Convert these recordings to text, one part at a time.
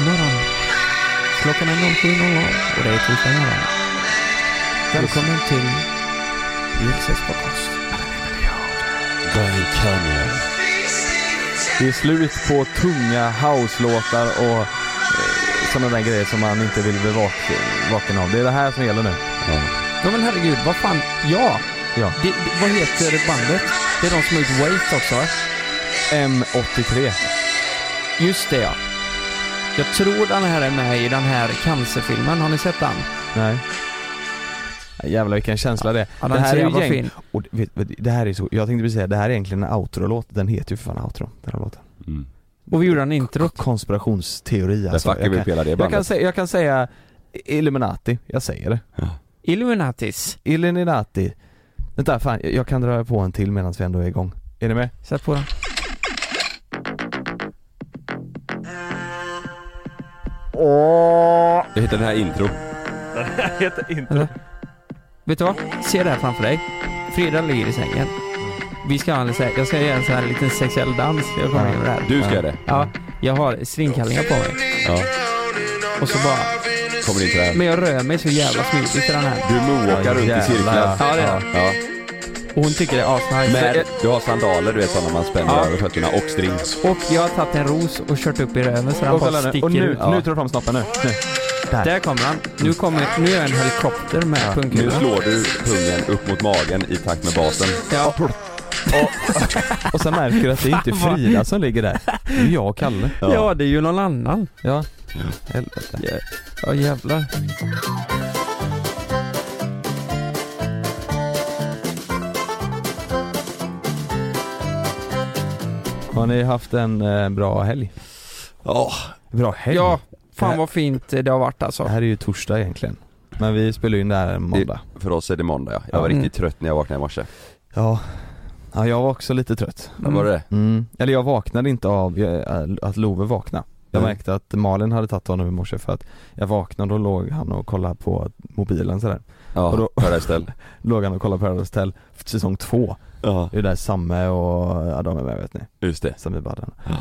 imorgon. Klockan är 07.00 och det är torsdag morgon. Välkommen till Jösses podcast. Grand Canyon. Det är slut på tunga house-låtar och eh, sådana där grejer som man inte vill bli vak- vaken av. Det är det här som gäller nu. Ja men herregud, vad fan, ja. Ja. Det, det, vad heter bandet? Det är de som har gjort Wait också va? M83. Just det ja. Jag tror den här är med i den här cancerfilmen, har ni sett den? Nej. Jävlar vilken känsla det är. Ja, det den här är ju jävla gäng... fin. Och vet, vet, det här är så, jag tänkte precis säga, det här är egentligen en outro-låt. Den heter ju för fan outro, den här låten. Mm. Och vi gjorde en intro. Konspirationsteori Där alltså. Vill kan, spela det jag, kan säga, jag kan säga Illuminati, jag säger det. Illuminatis. Illuminati. Vänta, fan, jag kan dra på en till medan vi ändå är igång. Är ni med? Sätt på den. Åh! Det heter den här intro. heter inte Eller? Vet du vad? Se det här framför dig. Frida ligger i sängen. Vi ska ha en, så här- jag ska göra en sån här liten sexuell dans. Jag kommer Ja. in med det här. Du ska göra det? Ja, jag har stringkallingar på mig. Ja. Och så bara, Kommer in till det här. men jag rör mig så jävla smidigt i den här. Du moonwalkar runt i cirklar. ja. Det är Ja. Ja. Och hon tycker det är asnice. Med, du har sandaler du vet sådana man spänner Ja. över fötterna och string. Och jag har tagit en ros och kört upp i röven så den Och bara nu, sticker och nu, ut. Ja. nu tar du fram snoppen nu. nu. Där. Där kommer han. Nu kommer, nu är jag en helikopter med Ja, Nu pungkulor. slår du pungen upp mot magen i takt med basen. Ja, Och sen märker du att det är inte Frida som ligger där. Det är jag och Kalle. ja, det är ju någon annan. Ja. Helvete. Ja, ja jävlar. Har ni haft en eh, bra helg? Ja. Bra helg? Ja, Det fan vad fint det har varit alltså. Det här är ju torsdag egentligen. Men vi spelar ju in det här måndag. För oss är det måndag ja. Jag var Ja. riktigt trött när jag vaknade i morse. Ja. Ja, jag var också lite trött. Vad var det? Mm. Eller jag vaknade inte av eh, att Love vaknade. Jag Mm. märkte att Malin hade tagit honom i morse för att jag vaknade och låg han och kollade på mobilen sådär. Ja, Och då- Paradise Hotel. Låg han och kollade på Paradise Hotel säsong två. Ja, Det är där Samme och, ja de är med vet ni. just det. Sami Badran. Ja.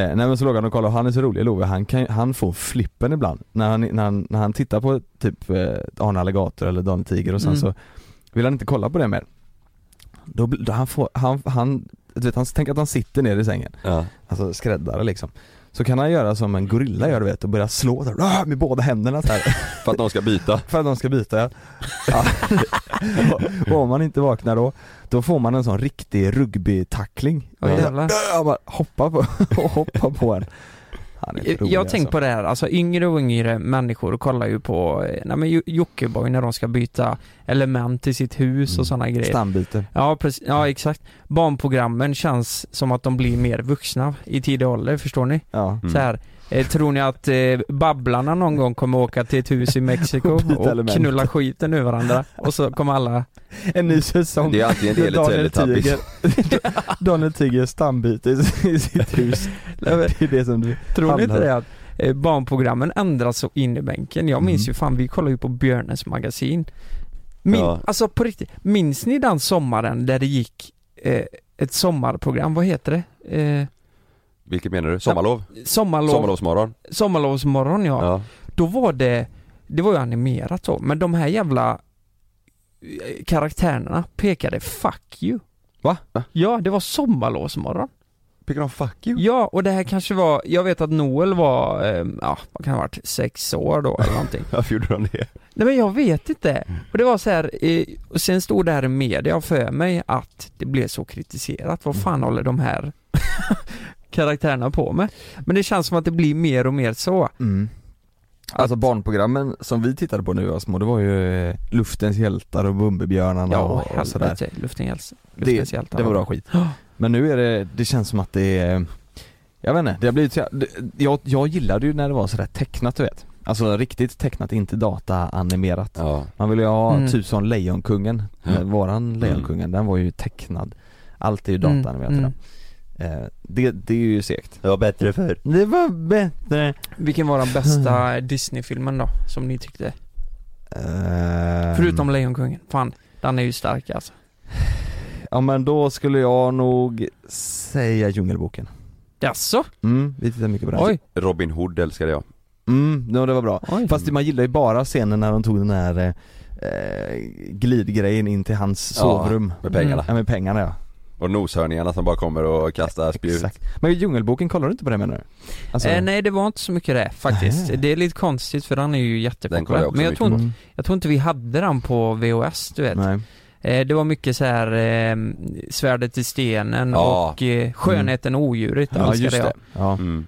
Eh, nej men så låg han och kollade och han är så rolig Love, han, kan, han får flippen ibland. När han, när han, när han tittar på typ eh, Arne Alligator eller Daniel Tiger och sen Mm. så vill han inte kolla på det mer. Då, då han får, han, han, du vet han tänker att han sitter ner i sängen, Ja. alltså skräddare liksom. Så kan han göra som en gorilla gör du vet och börja slå där, ah, med båda händerna så här. För att de ska byta. För att de ska byta ja. ja. och, och om man inte vaknar då, då får man en sån riktig rugbytackling. Bara hoppa på, hoppa på en. Jag har tänkt alltså. på det här, alltså yngre och yngre människor kollar ju på, eh, nej men Jo- Jockiboi när de ska byta element i sitt hus Mm. och sådana grejer. Stambyte. Ja, precis, ja exakt. Barnprogrammen känns som att de blir mer vuxna i tidig ålder, förstår ni? Ja. Mm. Så här, eh, tror ni att eh, Babblarna någon gång kommer åka till ett hus i Mexiko Och element. knulla skiten ur varandra? Och så kommer alla, En ny säsong. Det är alltid en del i Daniel Teletubbies. Tiger, Daniel Tiger stambyte i i sitt hus. Det är det som du tror ni inte det att eh, barnprogrammen ändras så in i bänken? Jag minns Mm. ju fan, vi kollade ju på Björnes magasin. Min, Ja. Alltså på riktigt, minns ni den sommaren där det gick eh, ett sommarprogram, vad heter det? Eh, Vilket menar du? Sommarlov? sommarlov, Sommarlovsmorgon? sommarlovsmorgon ja. Ja. Då var det, det var ju animerat då, men de här jävla eh, karaktärerna pekade 'fuck you' Va? Va? Ja, det var sommarlovsmorgon. Pickar de fuck you? Ja, och det här kanske var, jag vet att Noel var, eh, ja, vad kan ha varit, sex år då eller någonting. Varför gjorde de det? Nej men jag vet inte. Och det var så här, eh, och sen stod det här i media för mig att det blev så kritiserat. Vad fan håller de här karaktärerna på med? Men det känns som att det blir mer och mer så. Mm. Alltså barnprogrammen som vi tittade på nu var små, det var ju eh, Luftens hjältar och Bumbibjörnarna Ja, och, och sådär. helvete. Luften hjälps. Det, Luftens hjältar. det var bra skit. Ja. Men nu är det, det känns som att det är, jag vet inte, det har blivit så, jag, jag gillade ju när det var sådär tecknat du vet. Alltså riktigt tecknat, inte data-animerat. Ja. Man vill ju ha Mm. typ som Lejonkungen, Ja. Eh, våran Lejonkungen, den var ju tecknad. Allt är ju data-animerat Mm, idag. mm. Eh, det, det är ju segt. Det var bättre för. Det var bättre. Vilken var den bästa Disney-filmen då, som ni tyckte? Ehm, Förutom Lejonkungen. Fan, den är ju stark alltså. Ja men då skulle jag nog säga Djungelboken. Jaså? Mm, vi tittar mycket på den. Oj. Robin Hood älskade jag. Mm, ja, det var bra. Oj. Fast man gillar ju bara scenen när de tog den här eh, glidgrejen in till hans sovrum. Med pengarna. Ja med pengarna ja. Och noshörningarna som bara kommer och kastar spjut. Exakt. Men Djungelboken, kollar du inte på det menar du? Alltså, Eh, nej det var inte så mycket det faktiskt. Nej. Det är lite konstigt för den är ju jag jättepopulär. också Men jag tror, inte, jag tror inte vi hade den på VHS du vet. nej. Eh, det var mycket så här eh, Svärdet i stenen Ja. och eh, Skönheten och odjuret Ja just jag. det. Ja. Mm.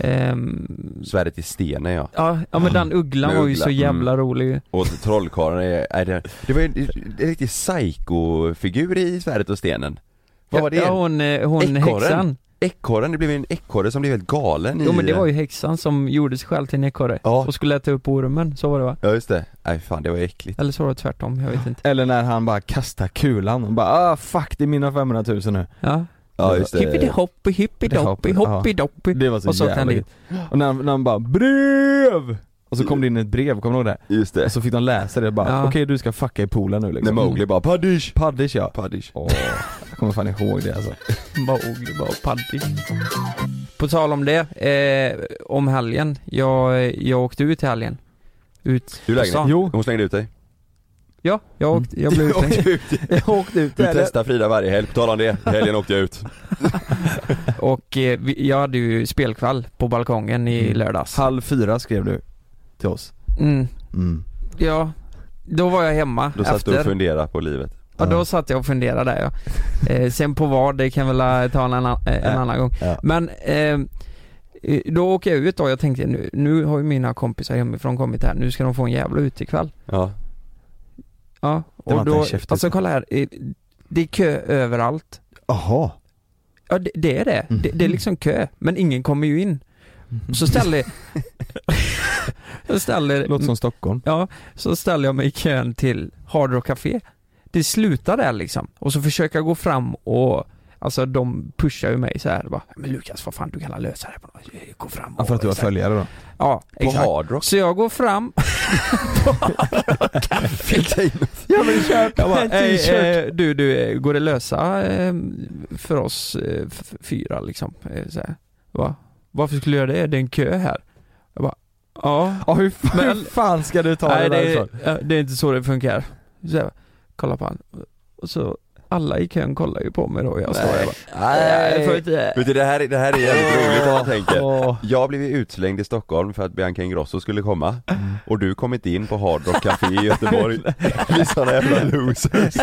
Ehm, Svärdet i stenen ja. ja, ja men den ugglan var ju uggla, så jävla mm. rolig. Och trollkarlen är, är det, det var ju en, en riktig psycho-figur i Svärdet och stenen. Vad var det? Ja hon, eh, hon Ekorren? häxan. Ekorren, det blev en ekorre som blev helt galen Jo i men det var ju häxan som gjorde sig själv till en ekorre. Ja. Och skulle äta upp ormen, så var det va? Ja just det, nej fan det var äckligt Eller så var det tvärtom, jag vet inte. Eller när han bara kastar kulan och bara ah fuck det är mina 500 000 nu. Ja. Ja just det Hippidi-hoppi, hippidi-hoppi, Ja. hoppidoppi. Det var så, Och så jävla. Och när, när han bara brev! Och så kom det in ett brev, kommer du ihåg det? Just det, Och så fick de läsa det och bara Ja. okej du ska fucka i poolen nu när liksom. Mowgli bara 'Paddish' Paddish ja. Paddish Åh, jag kommer fan ihåg det alltså. Mowgli var paddig. På tal om det, eh, om helgen. Jag, jag åkte ut i helgen. Ut Du stan. Jo. Hon slängde ut dig Ja, jag åkte, jag blev Du utslängd. åkte ut, Jag åkte ut du testar Frida varje helg, på tal om det, helgen åkte jag ut Och eh, vi, jag hade ju spelkväll på balkongen i Mm. lördags. Halv fyra skrev du till oss. Mm, Mm. ja, då var jag hemma Då satt du och efter. funderade på livet Ja, då satt jag och funderade där ja. Eh, sen på vad, det kan väl eh, ta en annan, eh, en annan gång. Ja. Men eh, eh, då åker jag ut då, jag tänkte nu, nu har ju mina kompisar hemifrån kommit här, nu ska de få en jävla utekväll. Ja, Ja, och då, alltså kolla här, eh, det är kö överallt. Jaha. Ja det, det är det. det, det är liksom kö, men ingen kommer ju in. Så ställer, så ställer, Låter som Stockholm. ja, så ställer jag mig i kön till Hard Rock Café. Det slutar där liksom. Och så försöker jag gå fram och Alltså de pushar ju mig så här bara, men Lukas vad fan du kan lösa det på något Gå fram och Ja, för att du har följare då? Ja, på exakt. hardrock Så jag går fram Fick jag in Ja men köp Jag bara, "Ey, eh, du, du, går det lösa eh, för oss eh, f- fyra liksom? Eh, så här. Va? Varför skulle jag göra det? Det är en kö här. Jag bara, ja. Ja hur, fan, Men- hur fan ska du ta Nej, det det, därifrån? är, ja, det är inte så det funkar. Så jag, kolla på han. Och så, alla i kön kollar ju på mig då och jag står där bara, "Nej, får inte. Vet du det här, det här är jävligt roligt om man tänker. Jag blev ju utslängd i Stockholm för att Bianca Ingrosso skulle komma Och du kom inte in på Hard Rock Café i Göteborg Vi är såna jävla losers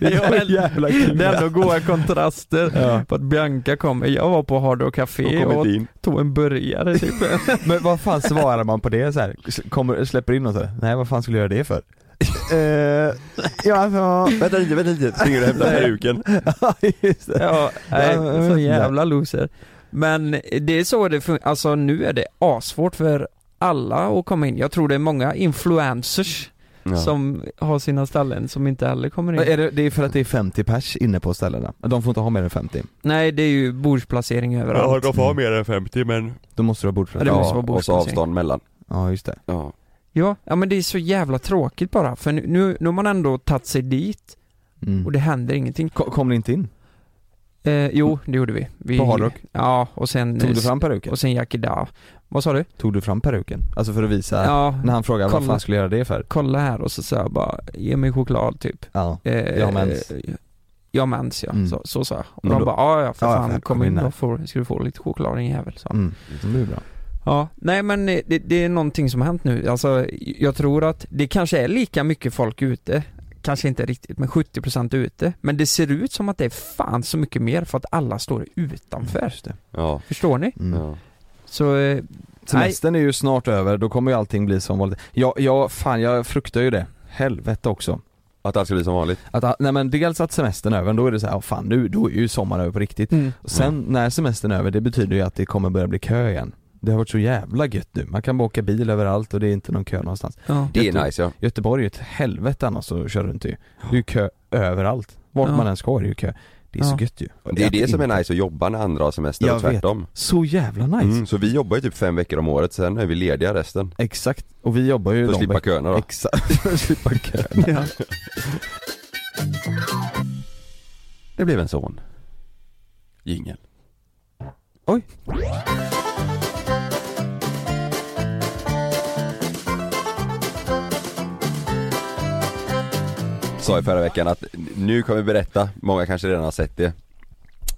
Det är jävla kul. Det ändå goda kontraster Ja. på att Bianca kommer. Jag var på Hard Rock Och Café kom och inte in tog en burgare typ. Men vad fan svarar man på det så här? Kommer, släpper in och så? Nej vad fan skulle jag göra det för? Eh, ja alltså, Vänta lite, vänta lite, springer och hämtar peruken ja just det. Ja, nej, Ja, så jävla loser. Men det är så det funkar, alltså nu är det asvårt för alla att komma in. Jag tror det är många influencers ja. som har sina ställen som inte heller kommer in. Är det, det är för att det är 50 pers inne på ställena? De får inte ha mer än 50? Nej, det är ju bordsplacering överallt. de får ha mer än 50 men Då måste du ha Ja, det Ja, måste vara Och så bordsplacering. avstånd mellan ja just det. Ja, Ja, ja men det är så jävla tråkigt bara. För nu, nu, har man ändå tagit sig dit Mm. och det händer ingenting. Ko- Kom ni inte in? Eh, jo, det gjorde vi. vi På Hard Rock? Ja, och sen... Tog du fram peruken? Och sen Jackie Da. Vad sa du? Tog du fram peruken? Alltså för att visa, Ja, när han frågade vad kolla. fan skulle jag göra det för? kolla här och så sa jag bara, ge mig choklad typ. Ja, Eh, Jag mens. Jag har mens ja, Mm. så, så sa jag. Och de bara, ja ja för Ja, fan kom in då får, ska du få lite choklad din jävel så. mm. det blir bra. Ja, nej men det, det är någonting som har hänt nu. Alltså jag tror att det kanske är lika mycket folk ute Kanske inte riktigt, men 70% ute. Men det ser ut som att det är fan så mycket mer för att alla står utanför. Ja, Förstår ni? Mm. ja. Så, eh, Semestern är ju snart över, då kommer ju allting bli som vanligt. Ja, ja fan jag fruktar ju det. Helvete också. Att allt ska bli som vanligt Att, nej men dels att semestern är över, då är det så här, oh, fan nu, då är ju sommaren över på riktigt. mm. Och sen när semestern är över, det betyder ju att det kommer börja bli kö igen. Det har varit så jävla gött nu, man kan bara åka bil överallt och det är inte någon kö någonstans. ja. Det är nice ja Göteborg är ett helvete annars att köra runt i. Det är ju kö överallt. Vart Ja. man än ska är det ju kö. Det är Ja. så gött ju. Det är det som inte- är nice att jobba när andra har semester Jag och tvärtom Så jävla nice. mm, Så vi jobbar ju typ fem veckor om året, sen är vi lediga resten Exakt. Och vi jobbar ju För att slippa veck- köerna då Exakt, för att slippa köerna. Ja. Det blev en son sa i förra veckan att nu kommer vi berätta, många kanske redan har sett det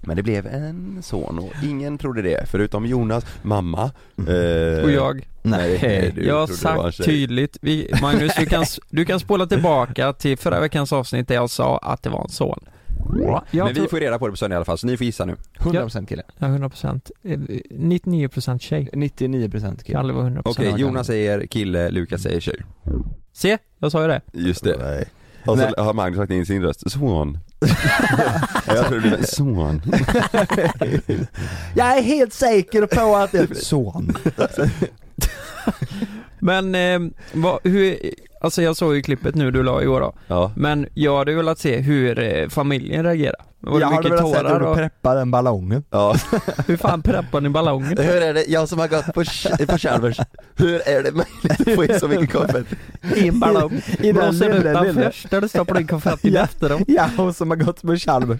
Men det blev en son och ingen trodde det, förutom Jonas, mamma eh, Och jag. Nej, Nej, du jag har sagt tydligt, vi, Magnus du kan, du kan spola tillbaka till förra veckans avsnitt där jag sa att det var en son. Jag Men vi får reda på det på söndag i alla fall, så ni får gissa nu 100% kille. ja, 100%, eh, 99% tjej. 99% kille. Var 100% Okej, Jonas säger kille, Lukas säger tjej Se, jag sa ju det. Just det Nej. Och så Nej. har Magnus lagt in sin röst, son Jag tror det blir son Jag är helt säker på att det är son. Men, eh, vad, hur, alltså jag såg ju klippet nu du la igår då. Ja, Men jag hade velat se hur eh, familjen reagerar. Var det Jag hade mycket velat se tårar hur du och, preppar den ballongen. ja hur fan preppar ni ballongen? Hur är det, jag som har gått på, på Chalmers, hur är det möjligt att få in så mycket konfetti? I en ballong. I den Blåser lilla, den lilla. först där du stoppar in konfetti Ja. efter dem? Ja, hon som har gått på Chalmers.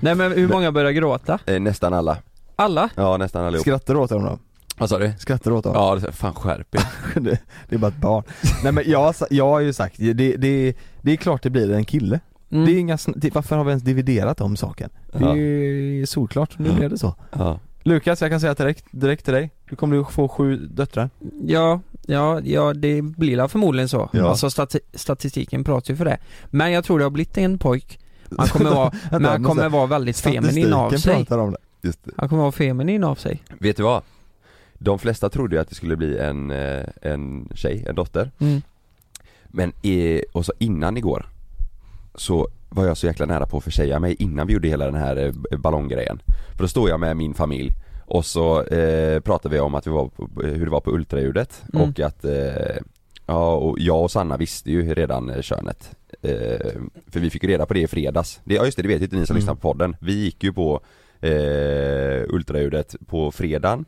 Nej men hur många börjar gråta? Eh, nästan alla, Alla? ja nästan allihop Skrattar du åt dem då? Vad sa du? Skrattar du åt dem? Ja, det- fan skärp det, det är bara ett barn. Nej men jag, jag har ju sagt, det, det, det är klart det blir en kille. Mm. Det är inga, varför har vi ens dividerat om saken? Det är ju solklart, nu blev det så. Ja. Lukas, jag kan säga direkt, direkt till dig, du kommer att få sju döttrar. Ja, ja, ja det blir väl förmodligen så. Ja. Alltså stati statistiken pratar ju för det. Men jag tror det har blivit en pojk. Han kommer vara, måste- kommer vara väldigt feminin av Statistiken sig. pratar om det. Just det. Han kommer vara feminin av sig. Vet du vad? De flesta trodde ju att det skulle bli en, eh, en tjej, en dotter. Mm. Men och så innan igår Så var jag så jäkla nära på att försäga mig innan vi gjorde hela den här eh, ballonggrejen För då står jag med min familj och så eh, pratade vi om att vi var på, hur det var på ultraljudet. Mm. och att eh, Ja och jag och Sanna visste ju redan eh, könet. Eh, För vi fick ju reda på det i fredags. Det, Ja just det, det vet ju inte ni som Mm. lyssnar på podden. Vi gick ju på eh, ultraljudet på fredagen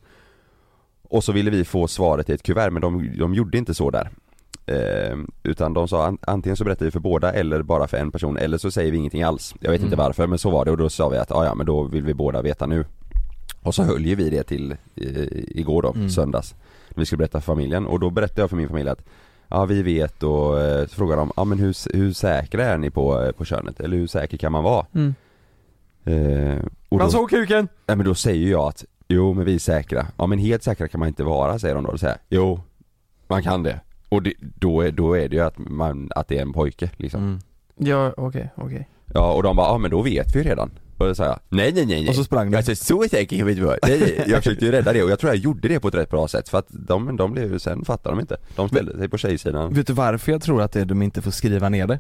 Och så ville vi få svaret i ett kuvert men de, de gjorde inte så där eh, Utan de sa an, antingen så berättar vi för båda eller bara för en person eller så säger vi ingenting alls Jag vet inte Mm. varför men så var det och då sa vi att "Ah, ja men då vill vi båda veta nu Och så höll ju vi det till eh, igår då, Mm. söndags När vi skulle berätta för familjen och då berättade jag för min familj att Ja vi vet och eh, så frågade de, ja men hur, hur säkra är ni på, eh, på könet? Eller hur säker kan man vara? Mm. Eh, och Man då, såg kuken! nej, men då säger jag att Jo men vi är säkra, ja men helt säkra kan man inte vara säger de då, säger jag, Jo, man kan det Och det, då, är, då är det ju att, man, att det är en pojke liksom Mm. Ja, okej, okej. Ja och de bara, ja men då vet vi ju redan Och då sa jag, nej nej nej nej Och så sprang du. Alltså så säker kan vi inte vara, nej, nej. Jag försökte ju rädda det och jag tror jag gjorde det på ett rätt bra sätt för att de, de blev ju, sen fattade de inte De ställde sig på tjejsidan Vet du varför jag tror att det är de inte får skriva ner det?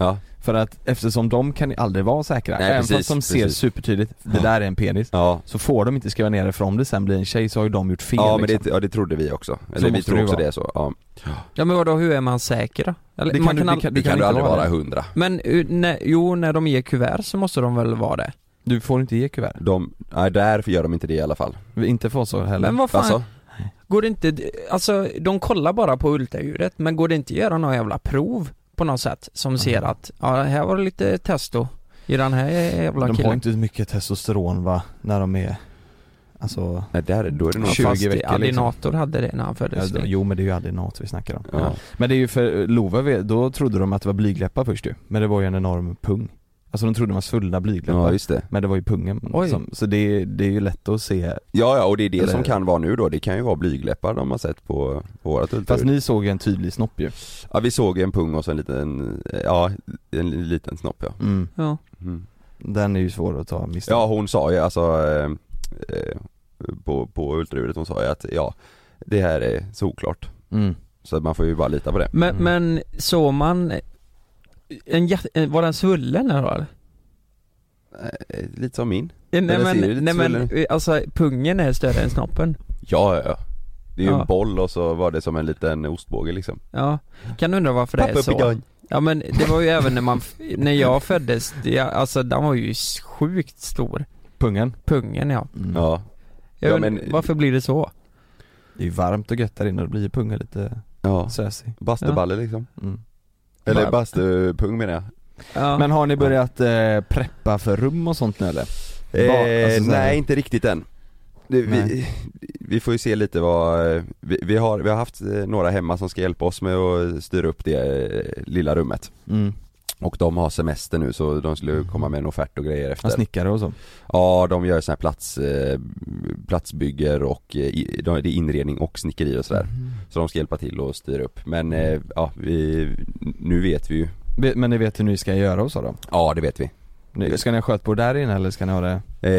Ja, För att eftersom de kan aldrig vara säkra, Nej, även precis, fast de ser precis. supertydligt, det Ja. där är en penis ja Så får de inte skriva ner det för om det sen blir en tjej så har ju de gjort fel Ja men liksom. det, ja, det trodde vi också, eller vi måste tror det också vara. det så, ja Ja men vadå, hur är man säker då? Eller, Det kan man du- kan det all... kan- Det kan du aldrig vara det. hundra Men när, jo, när de ger kuvert så måste de väl vara det? Du får inte ge kuvert, De, nej där gör de inte det i alla fall inte för oss så heller Men vad fan, Alltså, går det inte, alltså de kollar bara på ultraljudet men går det inte att göra några jävla prov på något sätt som ser att, ja här var det lite testo i den här jävla De har killen? inte mycket testosteron va, när de är Alltså, nej där, då är det nog 20 Fast veckor, liksom. Adinator hade det när han ja, föddes. de- jo men det är ju adinat vi snackar om Ja. Men det är ju för Love, då trodde de att det var blygdläppar först ju, men det var ju en enorm pung Alltså de trodde det var svullna blygdläppar, Ja just det men det var ju pungen Oj. som, Så det, det är ju lätt att se Ja ja och det är det Eller- som kan vara nu då, det kan ju vara blygläppar de har sett på, på vårat Fast ultraljud ni såg ju en tydlig snopp ju Ja vi såg en pung och så en liten, ja en liten snopp ja mm. Ja. mm. Den är ju svår att ta miste Ja hon sa ju alltså eh, eh, på, på ultraljudet, hon sa ju att ja Det här är såklart mm. Så att man får ju bara lita på det Men, Mm. men såg man en jätte, var den svullen eller? vad? eh, Lite som min Nej men, lite nej men svullen. alltså pungen är större än snoppen Ja ja ja Det är ju Ja. en boll och så var det som en liten ostbåge liksom Ja, kan undra varför det är så Ja men det var ju även när man, när jag föddes, det, alltså den var ju sjukt stor Pungen Pungen ja, mm. Ja, Ja, undrar, men- varför blir det så? Det är ju varmt och gött där inne, då blir ju pungen lite ja sösig Bastuballe liksom mm. Eller bastupung menar jag Ja. Men har ni börjat eh, preppa för rum och sånt nu eller? eh, alltså Nej inte riktigt än det, vi, vi får ju se lite vad, eh, vi, vi, har, vi har haft eh, några hemma som ska hjälpa oss med att styra upp det eh, lilla rummet Mm. Och de har semester nu så de skulle komma med en offert och grejer efter. Ja, snickare och så. Ja de gör sån här plats, eh, platsbygger och eh, i, det är inredning och snickeri och sådär. Så de ska hjälpa till och styra upp. Men eh, ja vi, nu vet vi ju. Men ni vet hur ni ska göra och så då? Ja det vet vi Ska ni ha skötbord där inne eller ska ni ha det? eh,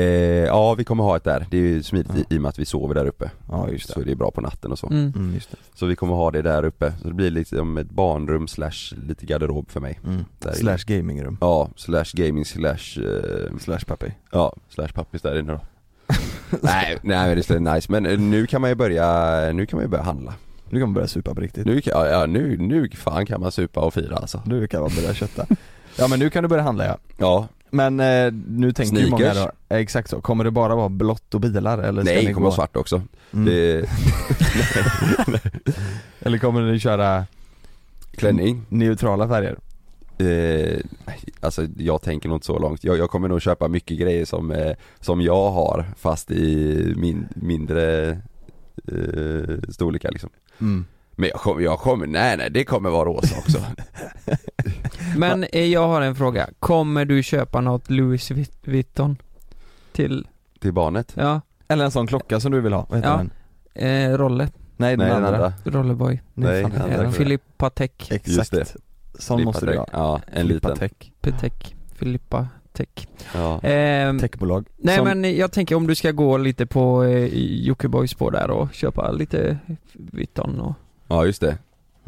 Ja vi kommer ha ett där, det är ju smidigt i, i och med att vi sover där uppe Ja just Så det är bra på natten och så Mm. Mm, just det. Så vi kommer ha det där uppe, så det blir liksom ett barnrum slash lite garderob för mig Mm. Där Slash gamingrum. Ja, slash gaming slash, eh, Slash pappi. ja, slash pappis där inne då Nej, nej men det vara nice men eh, nu kan man ju börja, nu kan man ju börja handla Nu kan man börja supa på riktigt. Nu kan, ja, ja nu, nu fan kan man supa och fira alltså Nu kan man börja kötta. Ja men nu kan du börja handla ja. Ja, Men eh, nu tänker ju många då, eh, exakt så, kommer det bara vara blått och bilar eller ska nej ni det kommer vara svart också. Mm. det, Eller kommer ni köra Klänning. neutrala färger? eh, Alltså jag tänker nog inte så långt, jag, jag kommer nog köpa mycket grejer som, eh, som jag har fast i min, mindre eh, storlekar liksom. Mm. Men jag kommer, jag kommer, nej nej det kommer vara rosa också Men eh, jag har en fråga, kommer du köpa något Louis Vuit- Vuitton? Till, Till barnet? ja, Eller en sån klocka som du vill ha, vad heter Ja. den? eh, Rolle, Nej den Nej andra, den andra Rollerboy, Nej, Nej, den andra. den? Filippa Tech, Exakt, Just det. sån måste du ha Ja, en liten Tech, Petech, Filippa Tech ja. Ehm, techbolag Nej Som- men jag tänker om du ska gå lite på eh, Jockibois spår där och köpa lite Vuitton och ja just det,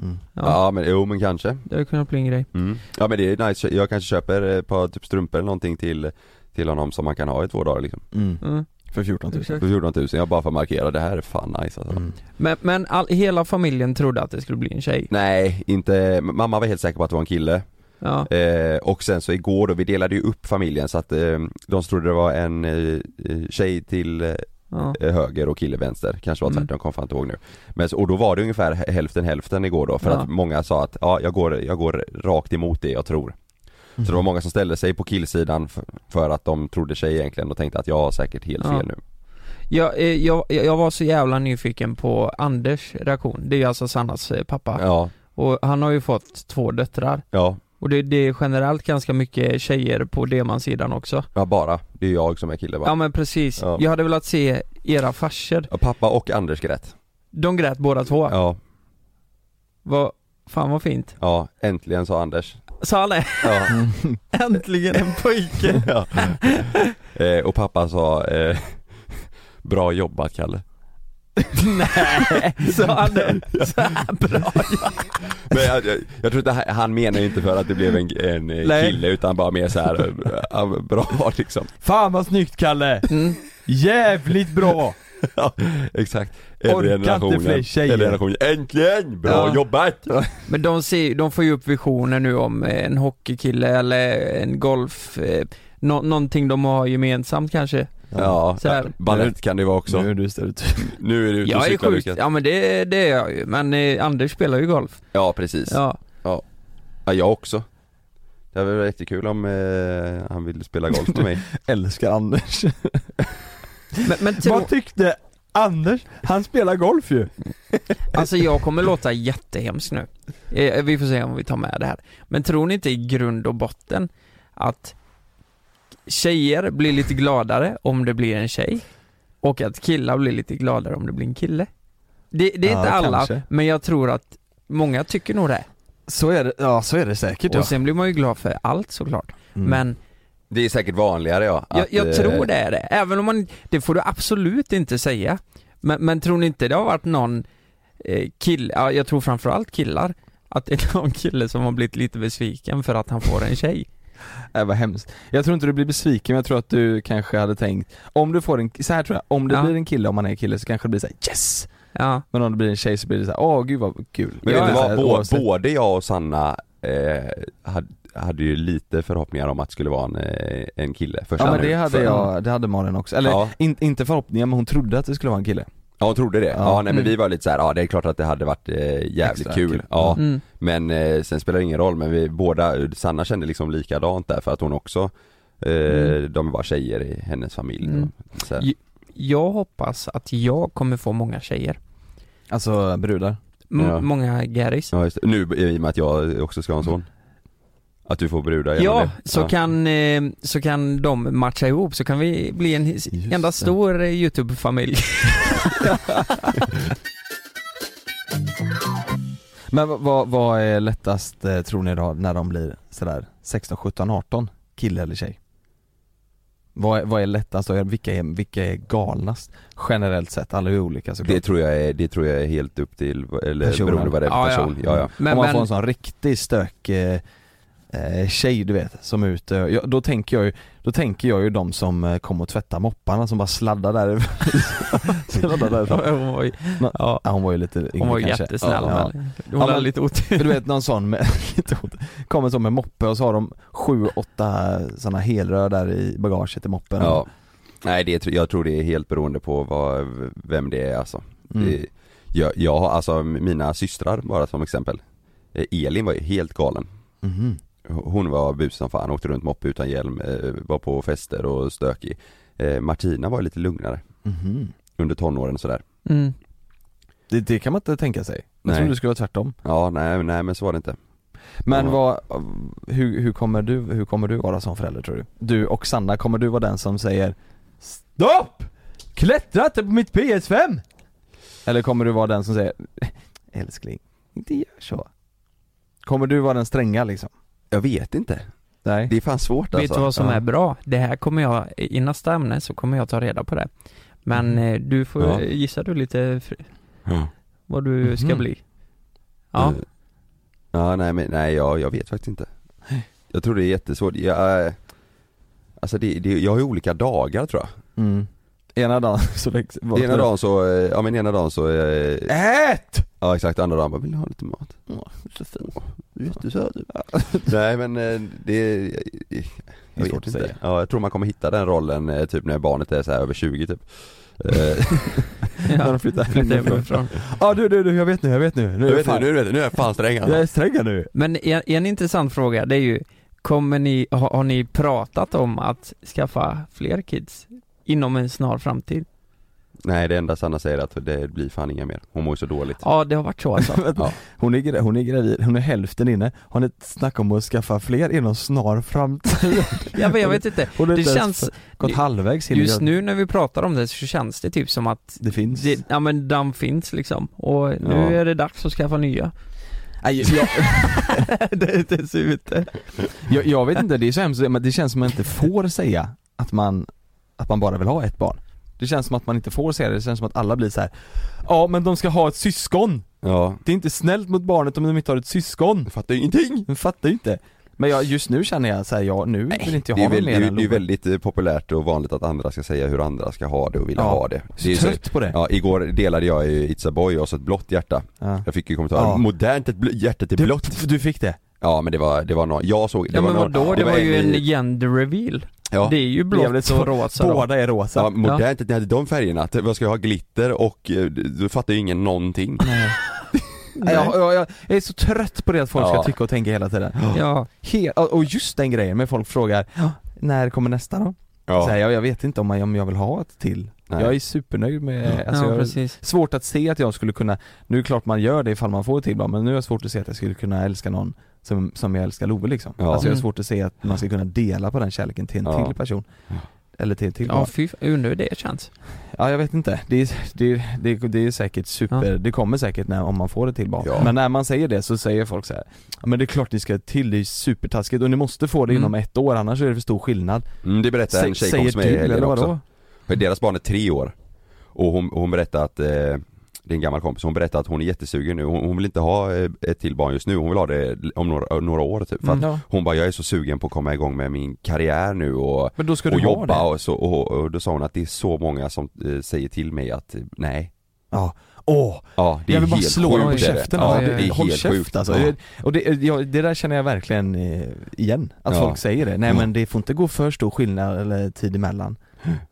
mm. ja, ja, men jo men kanske det hade kunnat bli en grej. mm. Ja men det är nice, jag kanske köper ett par typ strumpor eller någonting till till honom som man kan ha i två dagar liksom Mm. Mm. För 14 000 Exakt. För 14 000, jag bara får markera, det här är fan nice alltså. mm. Men, men all, hela familjen trodde att det skulle bli en tjej? Nej, inte, mamma var helt säker på att det var en kille Ja, eh, Och sen så igår då, vi delade ju upp familjen så att eh, de trodde det var en eh, tjej till eh, ja. höger och kille vänster, kanske var Mm. tvärtom, kommer fan inte ihåg nu. Men och då var det ungefär hä- hälften hälften igår då för Ja. att många sa att ja, jag går, jag går rakt emot det jag tror. Så det var många som ställde sig på killsidan för, för att de trodde sig egentligen och tänkte att jag har säkert helt Ja. fel nu. Jag, eh, jag, jag var så jävla nyfiken på Anders reaktion, det är alltså Sannas eh, pappa. Ja, och han har ju fått två döttrar. Ja, och det, det är generellt ganska mycket tjejer på D-man-sidan också ja bara, det är jag som är kille va? Ja men precis, Ja. jag hade velat se era farsor, Ja, pappa och Anders grät de grät båda två, Ja, vad, fan vad fint ja, äntligen sa Anders Sa han det? Ja. Äntligen en pojke! ja. eh, Och pappa sa eh, Bra jobbat Kalle Nej, sa han det? Så här bra Men jag, jag, jag tror inte han- menar inte för att det blev en, en eh, kille utan bara mer så här eh, ja, bra liksom Fan vad snyggt Kalle! mm. Jävligt bra! Ja, exakt inte fler tjejer. Äldre generationen, äntligen! Bra Ja. jobbat! Men de, ser, de får ju upp visioner nu om en hockeykille eller en golf, eh, nå, någonting de har gemensamt kanske Ja, Så här. balett kan det vara också. Nu är du stereotyp Nu är du ute och cyklar sjukt, Lukas. ja men det, det är jag ju, men eh, Anders spelar ju golf. Ja precis, ja. Ja, jag också. Det hade varit jättekul om eh, han ville spela golf med mig. Älskar Anders. Men, men tro, Vad tyckte Anders? Han spelar golf ju! alltså jag kommer låta jättehemskt nu. Eh, Vi får se om vi tar med det här. Men tror ni inte i grund och botten att tjejer blir lite gladare om det blir en tjej och att killar blir lite gladare om det blir en kille? Det, det är Ja, inte alla, kanske. men jag tror att många tycker nog det Så är det, ja så är det säkert Och sen blir man ju glad för allt såklart Mm. Men Det är säkert vanligare ja jag, att, jag eh, tror det är det, även om man, det får du absolut inte säga Men, men tror ni inte det har varit någon eh, kille, ja jag tror framförallt killar Att det är någon kille som har blivit lite besviken för att han får en tjej Äh, vad hemskt. Jag tror inte du blir besviken men jag tror att du kanske hade tänkt Om du får en, så här tror jag, om det Ja. blir en kille om man är kille så kanske det blir såhär yes! Ja, Men om det blir en tjej så blir det såhär, åh gud vad kul Men vet du vad, Bå- Oavsett- både jag och Sanna eh, hade, hade ju lite förhoppningar om att det skulle vara en, eh, en kille första Ja men det hade jag, det hade Malin också, eller Ja. in, inte förhoppningar men hon trodde att det skulle vara en kille Ja hon trodde det, ja, Ja. nej men Mm. vi var lite så här, ja det är klart att det hade varit eh, jävligt Extra kul, kul. ja mm. Men eh, sen spelar det ingen roll, men vi båda, Sanna kände liksom likadant där för att hon också eh, Mm. De bara tjejer i hennes familj Mm. och, så här. J- Jag hoppas att jag kommer få många tjejer Alltså brudar M- Ja. Många Garys Ja just det. nu i och med att jag också ska ha en son Att du får brudar genom Ja, det? så, Kan, eh, så kan de matcha ihop, så kan vi bli en Just enda det. stor eh, YouTube-familj. Men vad- vad, är lättast eh, tror ni då när de blir sådär 16, 17, 18? Kille eller tjej? Vad är, vad är lättast och vilka är, vilka är galnast? Generellt sett, alla är olika såklart Det tror jag är, det tror jag är helt upp till, eller Personen. beroende på vad det är för Ja, ja. person. Ja, ja. Men, Om man men, får en sån riktig stök eh, eh, tjej du vet, som är ute, ja, då tänker jag ju, då tänker jag ju de som eh, kommer och tvättar mopparna som bara sladdar där Sladdar därifrån. hon var ju, ja, Ja hon var ju lite yngre hon var ju kanske. jättesnäll ja. men hon Ja, hade lite otur. Du vet någon sån med, lite ont. kommer så med moppe och så har de sju, åtta sådana helrör där i bagaget i moppen ja. Nej det, jag tror det är helt beroende på vad, vem det är alltså. Mm. Det, jag, jag alltså mina systrar bara som exempel. Eh, Elin var ju helt galen. Mhm. Hon var bus som fan, åkte runt moppe utan hjälm, eh, var på fester och stökig. Eh, Martina var lite lugnare Mhm. under tonåren sådär. Mm. Det, det kan man inte tänka sig. Jag Nej. trodde det skulle vara tvärtom. Ja, nej, nej men så var det inte. Men Ja. vad, hur, hur, kommer du, hur kommer du vara som förälder tror du? Du och Sanna, kommer du vara den som säger Stopp! Klättra inte på mitt PS5! Eller kommer du vara den som säger Älskling, inte gör så. Kommer du vara den stränga liksom? Jag vet inte. Nej. Det är fan svårt Vet alltså. du vad som Ja. är bra? Det här kommer jag, i nästa ämne så kommer jag ta reda på det. Men Mm. eh, du får, Ja. gissar du lite Ja. vad du ska Mhm. bli? Ja, Eh, Ja, nej men nej jag, jag vet faktiskt inte. Jag tror det är jättesvårt. Jag, eh, alltså det, det, jag har ju olika dagar tror jag. Mm. Ena dagen så väx, Ena dagen så, eh, ja men ena dagen så, eh, Ät! ja exakt, andra dagen bara, vill du ha lite mat? Åh, så fint. Jättesöt Nej men eh, det, jag, jag vet inte. Ja, jag tror man kommer hitta den rollen typ när barnet är så här över 20 typ. Eh, När de flyttar flytta hemifrån. Ja du, du, du, jag vet nu, jag vet nu. Nu, nu är vet fan, du, nu vet du, nu är jag fan sträng jag alltså. är sträng nu. Men en, en intressant fråga, det är ju, kommer ni, har, har ni pratat om att skaffa fler kids inom en snar framtid? Nej det enda Sanna säger är att det blir fan inga mer. Hon mår ju så dåligt. Ja, det har varit så alltså. Ja. Hon är, hon är gravid, hon är hälften inne. Har ni snack om att skaffa fler inom snar framtid? Ja, men jag vet inte. Hon Det inte känns, gått det- halvvägs in just nu när vi pratar om det så känns det typ som att Det finns. det, ja men den finns liksom. Och nu Ja. är det dags att skaffa nya. Nej, jag, det är inte så ute. jag, jag vet inte, det är så hemskt, men det känns som att man inte får säga att man, att man bara vill ha ett barn. Det känns som att man inte får säga det, det känns som att alla blir så här. Ja men de ska ha ett syskon! Ja, Det är inte snällt mot barnet om de inte har ett syskon! jag fattar ju ingenting. De fattar ju inte. Men jag, just nu känner jag så här, ja nu vill inte jag ha väl, mer det, är, Love. väldigt eh, populärt och vanligt att andra ska säga hur andra ska ha det och vilja Ja. ha det. det är så, trött på det. ja, igår delade jag ju It's a boy och så ett blått hjärta. Ja. Jag fick ju kommentarer, Ja. modernt ett hjärta till blått. du fick det? Ja men det var, det var någon, jag såg, det Ja var men någon, vadå, det var ju en en i- gender reveal. Ja, Det är ju blått och rosa då. Båda är rosa. ja modernt att ni hade de färgerna, vad ska jag ha glitter och, eh, då fattar ju ingen någonting. Nej. Jag, jag, jag är så trött på det att folk ska Ja. tycka och tänka hela tiden. Ja, He- och just den grejen med folk frågar, när kommer nästa då? Ja. Så här, jag, jag vet inte om jag, om jag vill ha ett till. Nej. Jag är supernöjd med, alltså ja jag, precis. svårt att se att jag skulle kunna, nu är det klart man gör det ifall man får ett till barn, men nu är det svårt att se att jag skulle kunna älska någon som, som jag älskar Love liksom. Ja. Alltså jag har Mm. svårt att se att man ska kunna dela på den kärleken till en Ja. till person. Ja. Eller till till Ja fy, undrar hur det känns. Ja jag vet inte, det är, det, är- det, är- det är säkert super, det kommer säkert när, om man får ett till barn. Ja. Men när man säger det så säger folk så här, ja men det är klart ni ska till, det är supertaskigt och ni måste få det Mm. inom ett år annars är det för stor skillnad. Mm, det berättade en tjejkompis med i helgen eller också. För deras barn är tre år Och hon, hon berättade att, eh, det är en gammal kompis, hon berättade att hon är jättesugen nu, hon, hon vill inte ha eh, ett till barn just nu, hon vill ha det om några, några år typ. För att Mm, ja. Hon bara, jag är så sugen på att komma igång med min karriär nu och, Men då ska du och ha jobba det. och så, och, och då sa hon att det är så många som eh, säger till mig att eh, nej Ja. Åh, Ja det är jag vill bara slå dem på det. käften. Ja, det oj. är Håll helt käft sjukt alltså. ja. Och det, ja, det där känner jag verkligen igen, att Ja. folk säger det. Nej Ja. men det får inte gå för stor skillnad eller tid emellan.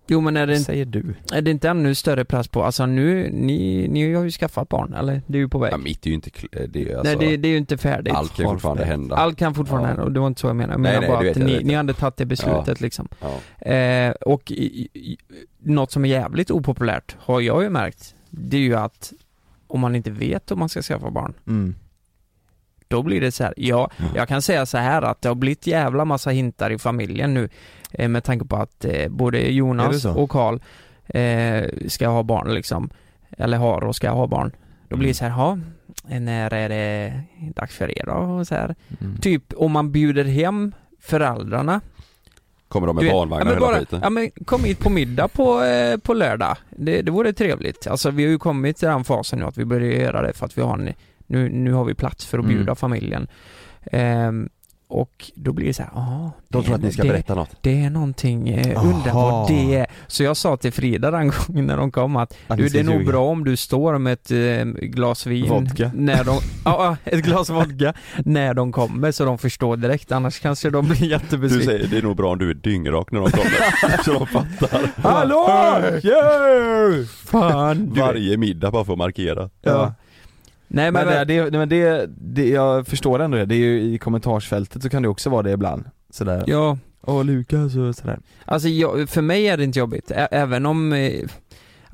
Jo men är det, säger du. är det inte ännu större press på, alltså nu, ni, ni har ju skaffat barn eller? Det är ju på väg. Ja, mitt är ju inte, kl- det är ju alltså, Nej det, det är ju inte färdigt. allt kan ju fortfarande hända Allt kan fortfarande Ja. hända och det var inte så jag menade. Jag Nej, menar nej, bara att jag, ni, vet ni hade tagit det beslutet liksom. ja. Eh, och i, i, något som är jävligt opopulärt har jag ju märkt, det är ju att om man inte vet om man ska skaffa barn, Mm. Då blir det så här. Ja, jag kan säga så här att det har blivit jävla massa hintar i familjen nu eh, med tanke på att eh, både Jonas och Karl eh, ska ha barn liksom, eller har och ska ha barn. Då blir det så här, ja, när är det dags för er då? Och så här. Mm. Typ om man bjuder hem föräldrarna Kommer de med vet, barnvagnar ja, men hela bara, skiten? ja men kom hit på middag på, eh, på lördag. Det, det vore trevligt. Alltså vi har ju kommit till den fasen nu att vi börjar göra det för att vi har en, nu, nu har vi plats för att Mm. bjuda familjen. Ehm, och då blir det så här, ja. De tror att ni ska det, berätta något. Det är någonting, eh, undrar Aha. vad det är. Så jag sa till Frida den gången när de kom att Att du det är nog bra om du står med ett eh, glas vin Vodka. när de, ja ett glas vodka när de kommer så de förstår direkt annars kanske de blir Du jättebesvikna. säger det är nog bra om du är dyngrak när de kommer, så de fattar. Hallå! Yeah! Fan! du- Varje middag bara för att markera. Ja. Nej men, Men, det, det, men det, det, jag förstår ändå det, det är ju i kommentarsfältet så kan det också vara det ibland Sådär, ja, åh Lukas och sådär. Alltså jag, för mig är det inte jobbigt, Ä- även om eh,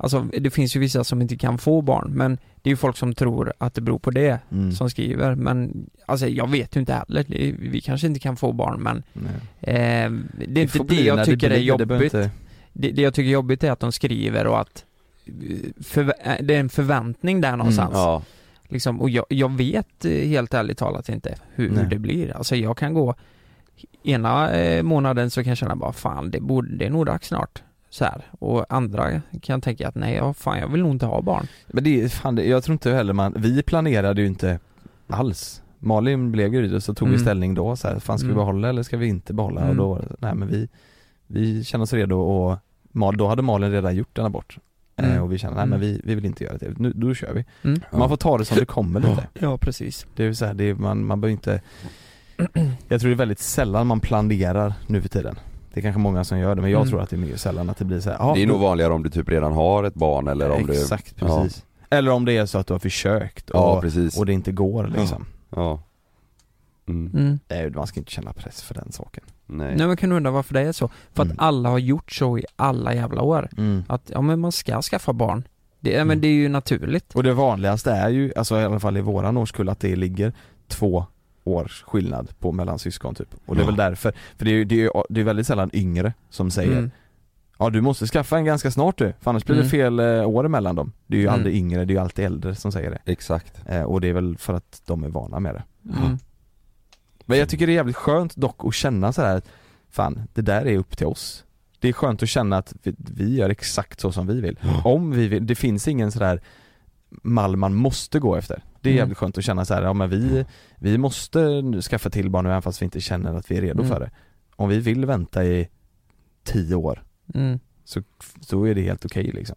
Alltså det finns ju vissa som inte kan få barn men det är ju folk som tror att det beror på det mm. som skriver. Men Alltså jag vet ju inte heller, det, vi kanske inte kan få barn men eh, Det är inte det jag tycker är blir, det behöver jobbigt. det, det jag tycker är jobbigt är att de skriver och att eh, förvä- eh, det är en förväntning där någonstans. Ja. Liksom, och jag, jag vet eh, helt ärligt talat inte hur, hur det blir. Alltså jag kan gå Ena eh, månaden så kan jag känna bara fan det, borde, det är nog dags snart. Så här. Och andra kan tänka att nej, ja, fan jag vill nog inte ha barn. Men det är, fan, det, jag tror inte heller man, vi planerade ju inte alls Malin blev gravid och så tog vi Mm. ställning då så här, fan ska vi Mm. behålla eller ska vi inte behålla? Mm. Och då, nej men vi, vi kände oss redo och Mal, då hade Malin redan gjort en abort Mm. eh, och vi kände, nej men vi, vi vill inte göra det, nu, då kör vi. Mm. Man får ta det som det kommer lite. Ja, precis. Det är så här, det är, man, man behöver inte Jag tror det är väldigt sällan man planerar nu för tiden. Det är kanske många som gör det men jag Mm. tror att det är mer sällan att det blir så här, ja, Det är nog vanligare om du typ redan har ett barn eller om du Exakt, precis. Eller om det är så att du har försökt och, Ja precis, och det inte går liksom. Ja. Mm. Mm. Nej, man ska inte känna press för den saken Nej. Nej men kan du undra varför det är så? För Mm. att alla har gjort så i alla jävla år. mm. Att, ja men man ska skaffa barn. Det, ja, men Mm. det är ju naturligt. Och det vanligaste är ju, alltså i alla fall i våran årskull, att det ligger två års skillnad på mellan syskon typ Och det är Ja. väl därför, för det är ju det är, det är väldigt sällan yngre som säger Mm. Ja du måste skaffa en ganska snart du, för annars blir det Mm. fel eh, år emellan dem Det är ju Mm. aldrig yngre, det är ju alltid äldre som säger det Exakt. eh, Och det är väl för att de är vana med det Mm. Men jag tycker det är jävligt skönt dock att känna så här att Fan, det där är upp till oss. Det är skönt att känna att vi, vi gör exakt så som vi vill. Om vi vill, det finns ingen sådär mall man måste gå efter. Det är Mm. jävligt skönt att känna så här, ja men vi, vi måste skaffa till barn nu även fast vi inte känner att vi är redo Mm. för det. Om vi vill vänta i tio år Mm. så, så är det helt okej liksom.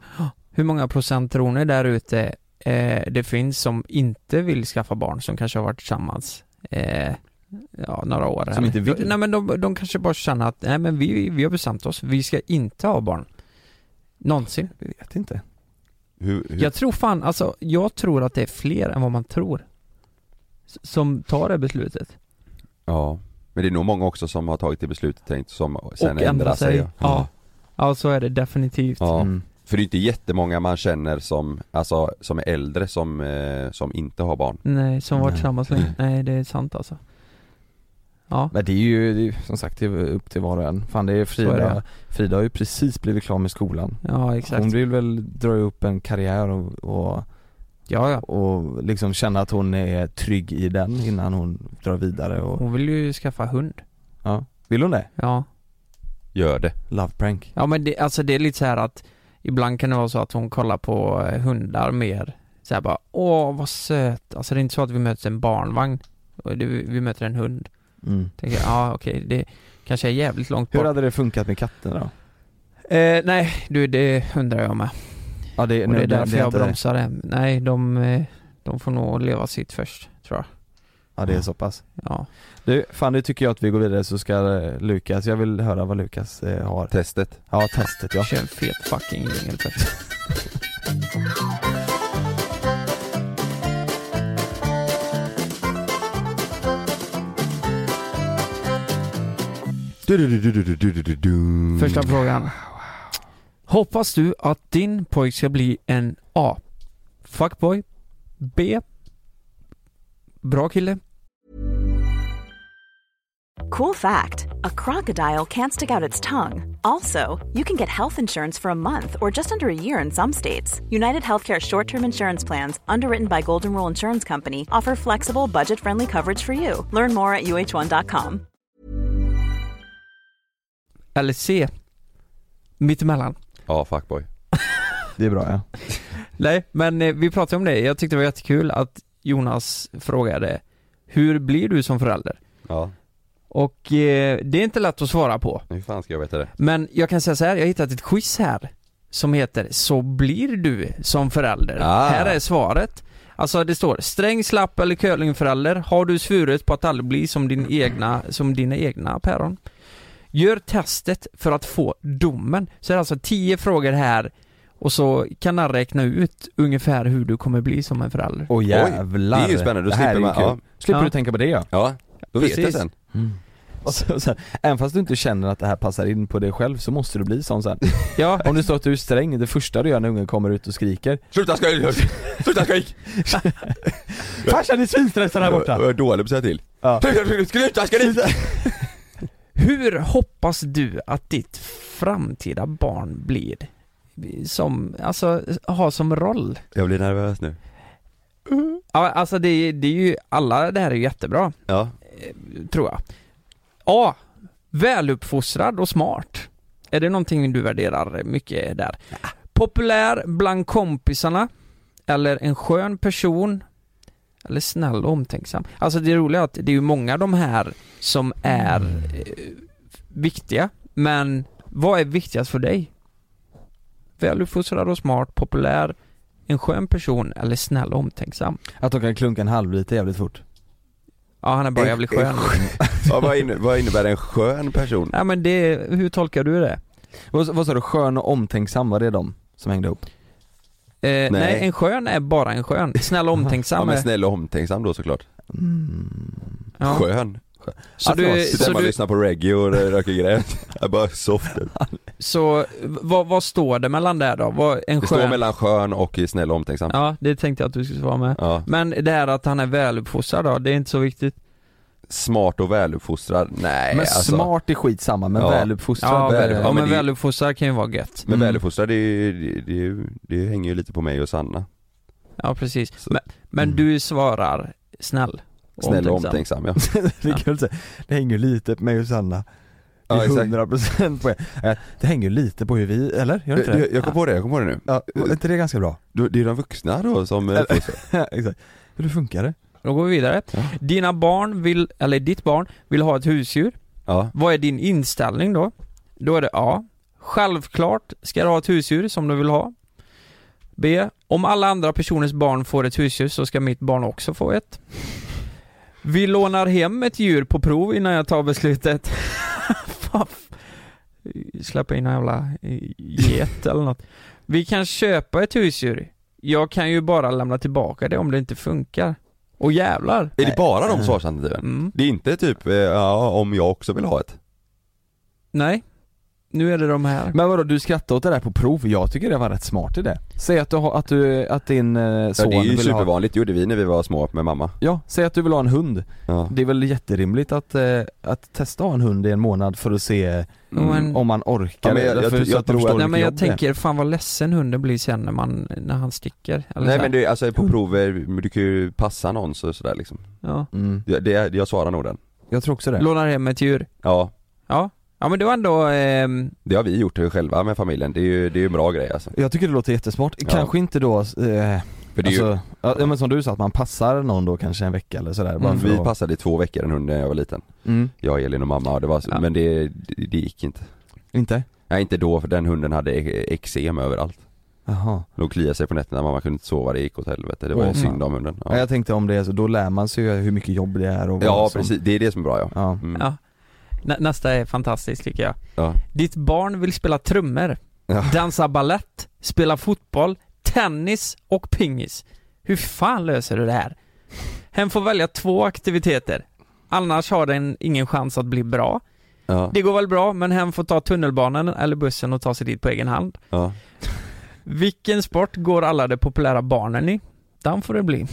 Hur många procent tror ni där ute eh, det finns som inte vill skaffa barn, som kanske har varit tillsammans eh, ja, några år? Som inte vill? Nej men de, de kanske bara känner att, nej men vi, vi har bestämt oss, vi ska inte ha barn. Någonsin. Jag vet inte Hur, hur, Jag tror fan, alltså jag tror att det är fler än vad man tror. Som tar det beslutet. Ja. Men det är nog många också som har tagit det beslutet tänkt som sen och ändrar sig. Ja. Ja. Ja, så är det definitivt. Ja. mm. För det är inte jättemånga man känner som, alltså som är äldre som, eh, som inte har barn. Nej, som varit tillsammans länge. Nej, det är sant alltså. Ja. Men det är ju, det är, som sagt det är upp till var och en Fan det är Så är Frida, det. Frida har ju precis blivit klar med skolan Ja, exakt. Hon vill väl dra upp en karriär och, och, Ja, ja. och liksom känna att hon är trygg i den innan hon drar vidare och, Hon vill ju skaffa hund. ja Vill hon det? Ja. Gör det. Love prank Ja men det, alltså det är lite så här att Ibland kan det vara så att hon kollar på eh, hundar mer så här bara Åh vad söt, alltså det är inte så att vi möter en barnvagn det, Vi möter en hund mm. Tänker jag, ja okej det kanske är jävligt långt Hur bort. hade det funkat med katterna då? eh, Nej du det undrar jag med. Ja det, Och det är därför jag bromsar det Nej de, eh, de får nog leva sitt först tror jag. Ja det är så pass. Ja. Du, fan nu tycker jag att vi går vidare så ska eh, Lukas, jag vill höra vad Lukas eh, har. Testet. Ja testet ja. Kör en fet fucking jingel först Första frågan. Hoppas du att din pojk ska bli en A. Fuckboy. B. Bra kille. Cool fact a crocodile can't stick out its tongue. Also, you can get health insurance for a month or just under a year in some states. United Healthcare short term insurance plans, underwritten by Golden Rule Insurance Company, offer flexible, budget friendly coverage for you. Learn more at uh1.com. Eller C. Mittemellan. Ja, fuckboy. Det är bra ja. Nej, men eh, vi pratade om det. Jag tyckte det var jättekul att Jonas frågade Hur blir du som förälder? Ja, Och eh, det är inte lätt att svara på. hur fan ska jag veta det? Men jag kan säga så här, jag har hittat ett quiz här som heter Så blir du som förälder. Ah. Här är svaret. Alltså det står sträng, slapp eller curlingförälder. Har du svurit på att aldrig bli som din egna, som dina egna päron? Gör testet för att få domen. Så det är alltså 10 frågor här och så kan han räkna ut ungefär hur du kommer bli som en förälder. Åh jävlar. Det är ju spännande, då slipper man, ja, Slipper Ja. du tänka på det ja. ja, då vet jag Precis. sen. Och så, så här, även fast du inte känner att det här passar in på dig själv så måste du bli sån sen. Ja, Om det står att du är sträng, det första du gör när ungen kommer ut och skriker Sluta skrik! Sluta skrik! Farsan är svinstressad här borta! Jag är dålig på att säga till. Ja. Sluta, sluta skrik! Hur hoppas du att ditt framtida barn blir? Som, alltså, har som roll? Jag blir nervös nu. Ja, alltså det, det är ju, alla det här är ju jättebra, Ja, tror jag. A. Väluppfostrad och smart. Är det någonting du värderar mycket där? Populär bland kompisarna, eller en skön person, eller snäll och omtänksam. Alltså det roliga är att det är ju många av de här som är eh, viktiga, men vad är viktigast för dig? Väluppfostrad och smart, populär, en skön person eller snäll och omtänksam? Att de kan klunka en halvliter jävligt fort Ja, han är bara En- jävligt skön. ja vad, inne, vad innebär en skön person? Ja men det, hur tolkar du det? Vad, vad sa du, skön och omtänksam, var det de som hängde ihop? Eh, nej. en skön är bara en skön. Snäll och Ja omtänksam men är... snäll och omtänksam då såklart. Mm. Ja. Skön. Så du, Sitter så, hemma och du, lyssnar på reggae och röker gräs. Jag bara soft. så vad, vad står det mellan där då? Vad, en Det står skön... mellan skön och snäll och omtänksam. Ja, det tänkte jag att du skulle svara med. Ja. Men det här att han är väluppfostrad då, det är inte så viktigt? Smart och väluppfostrad, nej Men alltså. smart är skitsamma, men Ja. väluppfostrad Ja, väl- ja, men men det- väluppfostrad kan ju vara gött. Men Mm. väluppfostrad det, är ju- det, ju- det hänger ju lite på mig och Sanna. Ja precis. Så- Men, men Mm. du svarar snäll? Snäll och omtänksam. omtänksam ja. det är kul att det hänger lite på mig och Sanna Det Ja, är exakt. 100% på er. Eh, Det hänger lite på hur vi, eller? Gör det inte det? Jag, jag kom på det, jag kom på det nu. Ja, är inte det ganska bra? Det är de vuxna då som. Exakt. Hur funkar det? Då går vi vidare. Ja. Dina barn vill, eller ditt barn vill ha ett husdjur. Ja. Vad är din inställning då? Då är det A. Självklart ska du ha ett husdjur som du vill ha. B. Om alla andra personers barn får ett husdjur så ska mitt barn också få ett. Vi lånar hem ett djur på prov innan jag tar beslutet. Släppa in en jävla eh, get eller något. Vi kan köpa ett husdjur. Jag kan ju bara lämna tillbaka det om det inte funkar. Och jävlar. Är det bara de svarsalternativen? Mm. Det är inte typ, eh, ja om jag också vill ha ett? Nej. Nu är det de här. Men vadå, du skrattar åt det där på prov? Jag tycker det var rätt smart idé. Säg att du har, att du, att din eh, Ja, son det är ju vill ha supervanligt, det gjorde vi när vi var små med mamma. Ja, säg att du vill ha en hund. Ja. Det är väl jätterimligt att, eh, att testa att ha en hund i en månad för att se Mm. Om man orkar Ja, men jag- jag för, jag de tror att- Nej men jag tänker, fan vad ledsen hunden blir sen när man, när han sticker. Eller Nej men det, alltså på prover, du kan ju passa någon så, sådär liksom. ja. mm. Det, det, jag svarar nog den. Jag tror också det. Lånar hem ett djur. Ja, Ja. Ja men det var ändå, ehm, det har vi gjort själva med familjen, det är ju det är ju en bra grej alltså. Jag tycker det låter jättesmart. Ja. Kanske inte då, eh, För det alltså, ja, men som du sa att man passar någon då kanske en vecka eller sådär. Mm. ju, vi passade i två veckor en hund när jag var liten. mm. Jag, Elin och mamma och det var Ja. men det, det, det gick inte. Inte? Nej inte då för den hunden hade e- eksem överallt. Jaha. De kliade sig på nätterna, mamma kunde inte sova, det gick åt helvete. Det var ju fan. synd om hunden. Ja. Ja, jag tänkte om det så, då lär man sig ju hur mycket jobb det är och ja som- precis, det är det som är bra ja. Ja. Mm. ja. Nä, nästa är fantastiskt tycker jag. Ja. Ditt barn vill spela trummor, Ja. dansa ballett, spela fotboll, tennis och pingis. Hur fan löser du det här? Hen får välja två aktiviteter. Annars har den ingen chans att bli bra. Ja. Det går väl bra, men hen får ta tunnelbanan eller bussen och ta sig dit på egen hand. Ja. Vilken sport går alla de populära barnen i? Den får det bli.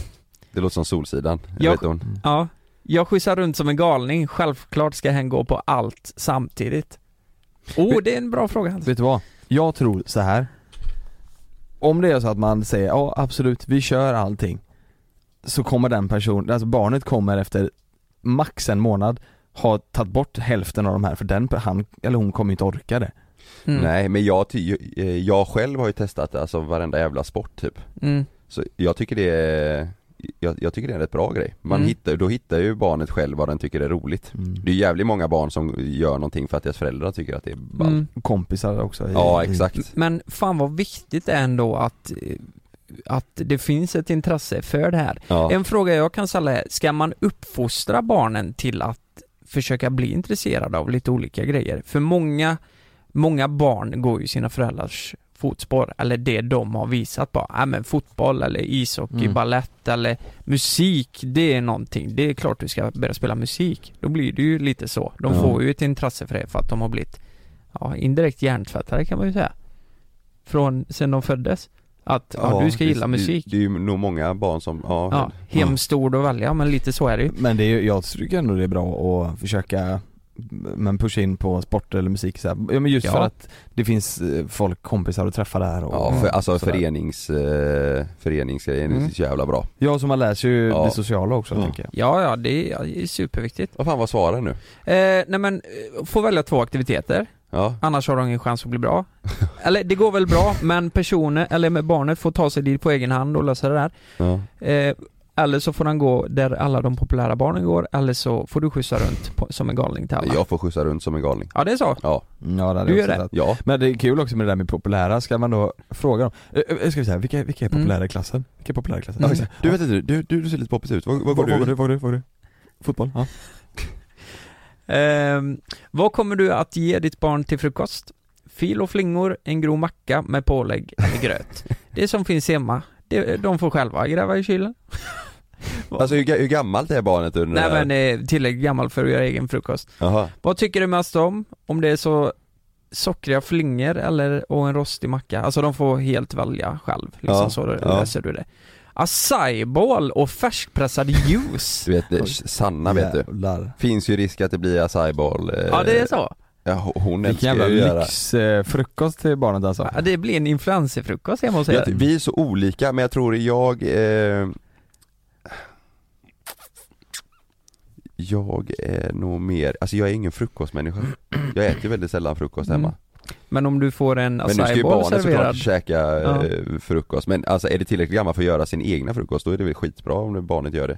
Det låter som Solsidan, jag vet hon. Ja, Jag skjutsar runt som en galning, självklart ska hen gå på allt samtidigt. Oh, Vet- det är en bra fråga Hans. Vet du vad? Jag tror så här. Om det är så att man säger ja absolut, vi kör allting. Så kommer den personen, alltså barnet kommer efter max en månad ha tagit bort hälften av de här för den, han eller hon kommer inte orka det. Mm. Nej men jag, eh, jag själv har ju testat alltså varenda jävla sport typ Mm. Så jag tycker det är jag, jag tycker det är en rätt bra grej. Man Mm. hittar, då hittar ju barnet själv vad den tycker är roligt. Det är jävligt många barn som gör någonting för att deras föräldrar tycker att det är ball. Mm. Kompisar också i, Ja i- exakt. Men fan vad viktigt det är ändå att, att det finns ett intresse för det här. Ja. En fråga jag kan ställa är, ska man uppfostra barnen till att försöka bli intresserade av lite olika grejer? För många, många barn går ju sina föräldrars fotspår, eller det de har visat på. Ja men fotboll eller ishockey, Mm. ballett eller musik, det är någonting. Det är klart du ska börja spela musik. Då blir det ju lite så. De Ja. får ju ett intresse för det för att de har blivit, ja indirekt hjärntvättade kan man ju säga. Från, sen de föddes. Att, ja, du ska det- gilla musik. Det, det är ju nog många barn som, ja, Ja, hemskt ord att välja men lite så är det ju. Men det är ju, jag tycker ändå det är bra att försöka men pusha in på sport eller musik så här. Ja men just Ja. för att det finns eh, folk, kompisar att träffa där och Ja, för, alltså förenings, eh, föreningsgrejen Mm. är så jävla bra. Ja så man lär sig ju Ja. det sociala också Ja. tänker jag Ja, ja, det är, ja, det är superviktigt. Vad fan var svaren nu? Eh, nej men, eh, få välja två aktiviteter, Ja, annars har de ingen chans att bli bra. eller det går väl bra, men personen, eller med barnet får ta sig dit på egen hand och lösa det där. ja. Eh, eller så får han gå där alla de populära barnen går, eller så får du skjutsa runt på, som en galning till alla. Jag får skjutsa runt som en galning. Ja, det är så. Ja, Ja det Du gör det? sett. ja. Men det är kul också med det där med populära, ska man då fråga dem, eh, eh, ska vi säga, vilka, vilka är Mm. populära i klassen? Vilka är populära i klassen? Mm. Ja. Du vet inte, du, du, du ser lite poppis ut. Vad, vad går Vad du? Vad går du? Vad går du? Fotboll? Ja. Ehm, vad kommer du att ge ditt barn till frukost? Fil och flingor, en grov macka med pålägg eller gröt. Det som finns hemma, det, de får själva gräva i kylen. Alltså hur, hur gammalt är barnet under Nej men eh, tillräckligt gammal för att göra egen frukost. Jaha. Vad tycker du mest om? Om det är så sockriga flingor eller och en rostig macka? Alltså de får helt välja själv, liksom Ja, så ja. löser du det. Acai-bowl och färskpressad juice. Du vet, det, Sanna vet du. Jävlar. Finns ju risk att det blir acai-bowl. Eh, Ja det är så. Ja, hon- älskar jävla ju att göra. lyxfrukost frukost till barnet alltså. Ja, det blir en influencerfrukost hemma hos er. Vi är så olika men jag tror jag eh, Jag är nog mer, alltså jag är ingen frukostmänniska Jag äter väldigt sällan frukost hemma Mm. Men om du får en Men nu ska ju barnet såklart käka Ja. eh, frukost Men alltså är det tillräckligt gammal för att göra sin egna frukost då är det väl skitbra om det barnet gör det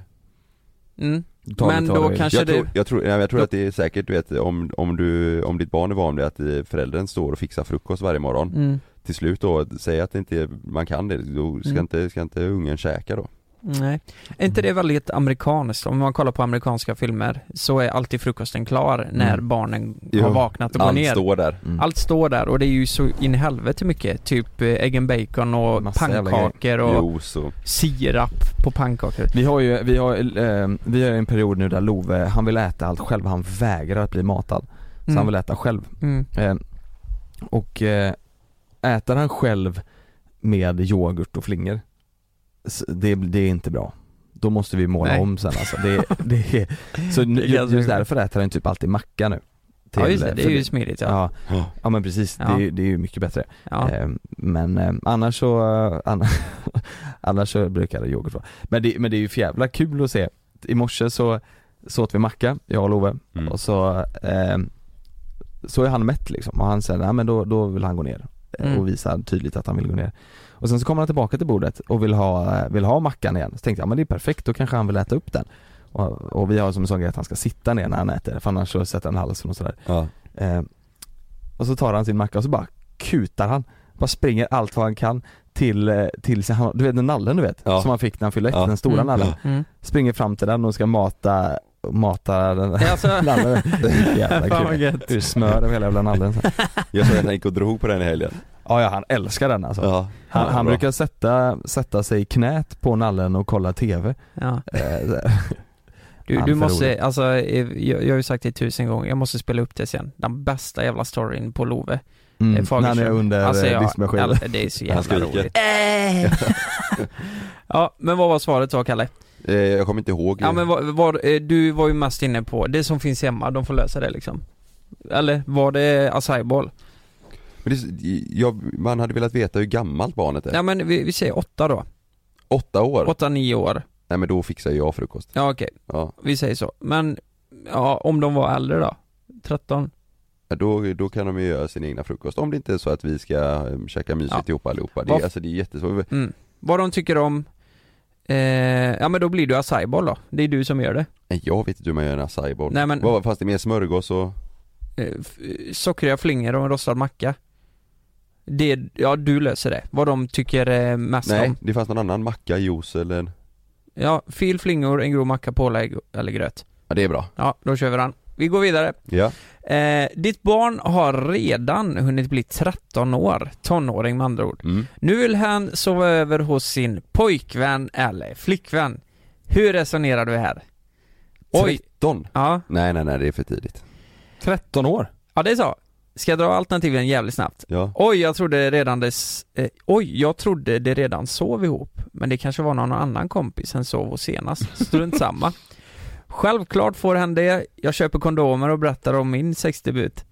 mm. Men då du vill. kanske Jag det... tror, jag tror, jag tror Då- att det är säkert du vet om, om du, om ditt barn är van vid att eh, föräldern står och fixar frukost varje morgon Mm. Till slut då, säg att det inte, man kan det, då ska, Mm. inte, ska inte ungen käka då Nej. Är inte det väldigt amerikanskt? Om man kollar på amerikanska filmer så är alltid frukosten klar när Mm. barnen Jo. har vaknat och går Allt ner. står där Mm. Allt står där och det är ju så in i helvete mycket. Typ eh, ägg and bacon och Massa pannkakor och och sirap på pannkakor. Vi har ju, vi har, eh, vi har en period nu där Love, han vill äta allt själv, han vägrar att bli matad. Så han vill äta själv. Mm. Eh, och eh, äter han själv med yoghurt och flingor, det, det är inte bra. Då måste vi måla Nej. om sen alltså. Det, det är, så just därför äter han typ alltid macka nu. Ja just det, eh, det är ju smidigt ja. Ja, Ja. men precis, Ja. det, är, ju- det är ju mycket bättre. ja. Eh, men eh, annars så, annars, annars så brukar det yoghurt vara. Men det, men det är ju jävla kul att se. I morse så, så åt vi macka, jag och Love, Mm. och så, eh, så är han mätt liksom och han säger, nej men då, då vill han gå ner Mm. och visar tydligt att han vill gå ner. Och sen så kommer han tillbaka till bordet och vill ha, eh, vill ha mackan igen. Så tänkte jag, men det är perfekt, då kanske han vill äta upp den. Och, och vi har som en sån grej att han ska sitta ner när han äter, för annars så sätter han halsen och sådär. ja. Eh, och så tar han sin macka och så bara kutar han, bara springer allt vad han kan till, eh, till sin, du vet den nallen du vet, Ja. som han fick när han fyllde ett, Ja. den stora Mm. nallen. Mm. Springer fram till den och ska mata, mata den Alltså, nallen. Jävla kul. är smör över hela jävla nallen sen. Jag såg att han gick och drog på den i helgen Ja ja, han älskar den alltså. Ja, Han, han bra. brukar sätta, sätta sig i knät på nallen och kolla TV. Ja. Eh, Du, du måste, alltså, eh, jag, jag har ju sagt det tusen gånger, jag måste spela upp det sen. Den bästa jävla storyn på Love. mm, Eh, när han är under alltså, jag, diskmaskinen. ja, Det är så jävla roligt. ja, men vad var svaret då Kalle? Eh, jag kommer inte ihåg. Ja men var, var, eh, du var ju mest inne på, det som finns hemma, de får lösa det liksom. Eller var det acai bowl? Men det, jag, man hade velat veta hur gammalt barnet är. Ja men vi, vi säger åtta då. Åtta år? Åtta, nio år. Nej men då fixar jag frukost. Ja okej, Ja. vi säger så. Men, ja om de var äldre då? 13? Ja, Då, då kan de ju göra sin egna frukost. Om det inte är så att vi ska um, käka mysigt Ja. ihop allihopa. Det, alltså, det är jättesvårt. Mm. Vad de tycker om, eh, ja men då blir du acai då. Det är du som gör det. Nej, Jag vet inte hur man gör en acai. Nej men, Vad, fast det är mer smörgås och... eh, f- sockriga flingor och en rostad macka. Det, ja du löser det. Vad de tycker eh, mest Nej, om. det fanns någon annan macka, juice eller... Ja, fil flingor, en grov macka, pålägg eller gröt. Ja det är bra. Ja, då kör vi den. Vi går vidare. Ja. Eh, ditt barn har redan hunnit bli 13 år, tonåring med andra ord. Mm. Nu vill han sova över hos sin pojkvän eller flickvän. Hur resonerar du här? Oj, 13? ja, Nej nej nej det är för tidigt. 13 år? ja det är så. Ska jag dra alternativen jävligt snabbt? Ja. Oj, jag trodde redan det, eh, oj, jag trodde det redan sov ihop. Men det kanske var någon annan kompis än sov hos senast. Strunt samma. Självklart får hen det. Jag köper kondomer och berättar om min sexdebut.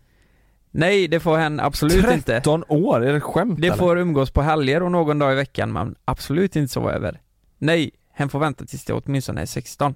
Nej, det får hen absolut inte. 13 år? Är det skämt Det eller? får umgås på helger och någon dag i veckan men absolut inte sova över. Nej, hen får vänta tills det åtminstone är 16.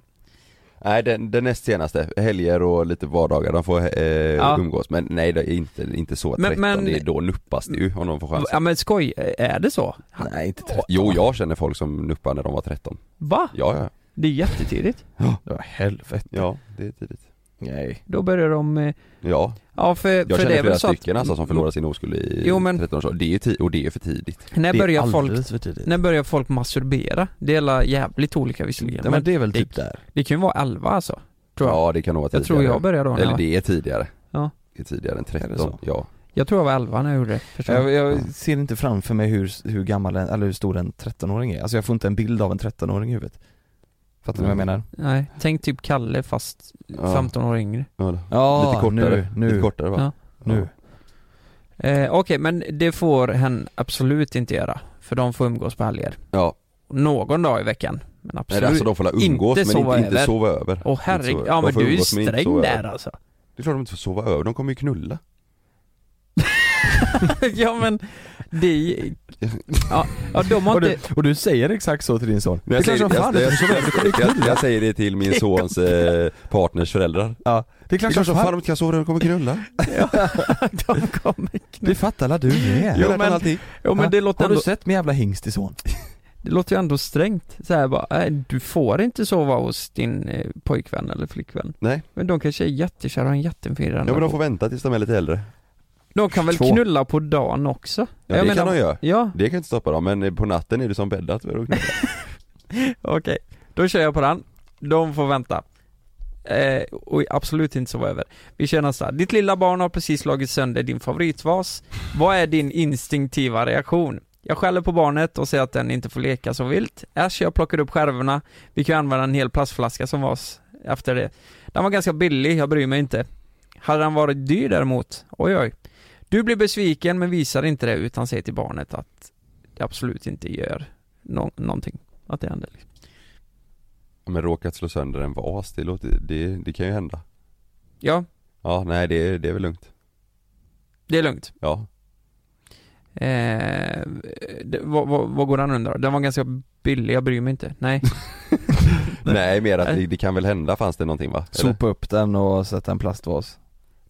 Nej den, den näst senaste, helger och lite vardagar, de får eh, Ja. umgås men nej det är inte, inte så 13, Men- men- det är då nuppas det ju om de får chansen. Ja men skoj, är det så? Nej inte 13 Jo jag känner folk som nuppar när de var 13. Va? Ja ja, Det är jättetidigt. Ja helvete ja det är tidigt. Nej Då börjar de, eh, Ja, ja för, jag för det känner är väl så att, stycken alltså som förlorar sin oskuld i Jo, men- 13 års ålder. Det är ju ti- och det är för tidigt. När Det är börjar folk, alldeles för tidigt när börjar folk masturbera? Det är alla jävligt olika visserligen, Ja, men men det är väl det- typ där det kan ju vara 11 alltså. Tror jag. Ja det kan nog vara jag tidigare. tror jag började då när Eller jag, det är tidigare. Ja. Det är tidigare än Är det 13, så? ja. jag tror jag var 11 när jag gjorde det. första jag, gången. jag ser inte framför mig hur, hur gammal, en, eller hur stor en 13-åring är, alltså jag får inte en bild av en 13-åring i huvudet Fattar du vad jag Mm. menar? Nej, tänk typ Kalle fast Ja. 15 år yngre. ja. Ja, lite kortare, nu, nu, lite kortare va? Ja. nu Eh, Okej, men det får hen absolut inte göra. För de får umgås på helger. Ja, Någon dag i veckan. Men nej, absolut. det är alltså de får umgås inte men sova inte, inte sova över. Åh herregud, ja men du är inte sträng där över. alltså. Det är klart de inte får sova över, de kommer ju knulla. ja men, det ja, ja de har och, du, inte, och du säger exakt så till din son? Men jag, det är säger, klart som fan jag, kommer jag, knulla jag säger det till min sons eh, partners föräldrar. Ja, det är Det är klart klart som fan de inte kan sova de kommer knulla. de kommer det fattar alla du med Jag Jo, men-. Jo men det låter Har du ändå, sett min jävla hingst i son? det låter ju ändå strängt. Så här bara, nej, du får inte sova hos din eh, pojkvän eller flickvän. Nej. Men de kanske är jättekära och har en jättefin Ja men relation. de får vänta tills de är lite äldre. De kan väl Två. knulla på dagen också? Ja Jag det menar- kan de göra. Ja, Det kan inte stoppa dem, men på natten är det som bäddat för att knulla. okej. Då kör jag på den. De får vänta. Eh, och absolut inte sova över. Vi kör nästa. Ditt lilla barn har precis slagit sönder din favoritvas. Vad är din instinktiva reaktion? Jag skäller på barnet och säger att den inte får leka så vilt. Äsch, jag plockar upp skärvorna. Vi kan använda en hel plastflaska som vas efter det. Den var ganska billig, jag bryr mig inte. Hade den varit dyr däremot, oj oj. Du blir besviken men visar inte det utan säger till barnet att det absolut inte gör nå- någonting. Att det händer liksom. Men råkat slå sönder en vas, det, låter, det, det kan ju hända. Ja, Ja, nej det, är- det är väl lugnt. det är lugnt. Ja. Eh, det, vad, vad, vad går den under? Den var ganska billig, jag bryr mig inte. Nej. Nej mer att det, det kan väl hända, fanns det någonting va? Eller? Sopa upp den och sätta en plastvas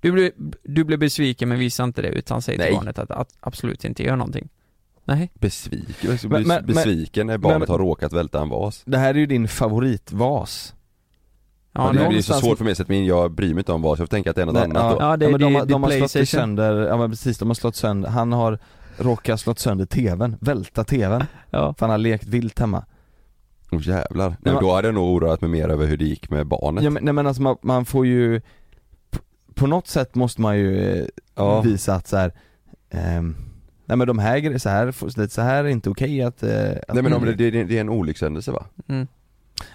Du blir, du blir besviken men visar inte det utan säger till Nej. barnet att, att absolut inte gör någonting. Nej. Besviken, bes, Men- men- besviken när barnet men- har råkat välta en vas. Det här är ju din favoritvas Ja, Ja, det blir så svårt för mig att sätta mig in, jag bryr mig inte om vas, jag får tänka att det är något Nej, annat då. Ja, det är men de, det- har- det de har slått sönder, ja men precis, de har slått sönder, han har råkat slått sönder tvn, välta tvn, Ja. för han har lekt vilt hemma Åh jävlar. Nej, men- då hade jag nog oroat mig mer över hur det gick med barnet. ja, men, nej men alltså man, man får ju På något sätt måste man ju eh, Ja. visa att så här, ehm, Nej men de här grejerna, så här, så här är inte okej att, eh, att Nej men om det, det, det är en olyckshändelse va? Mm.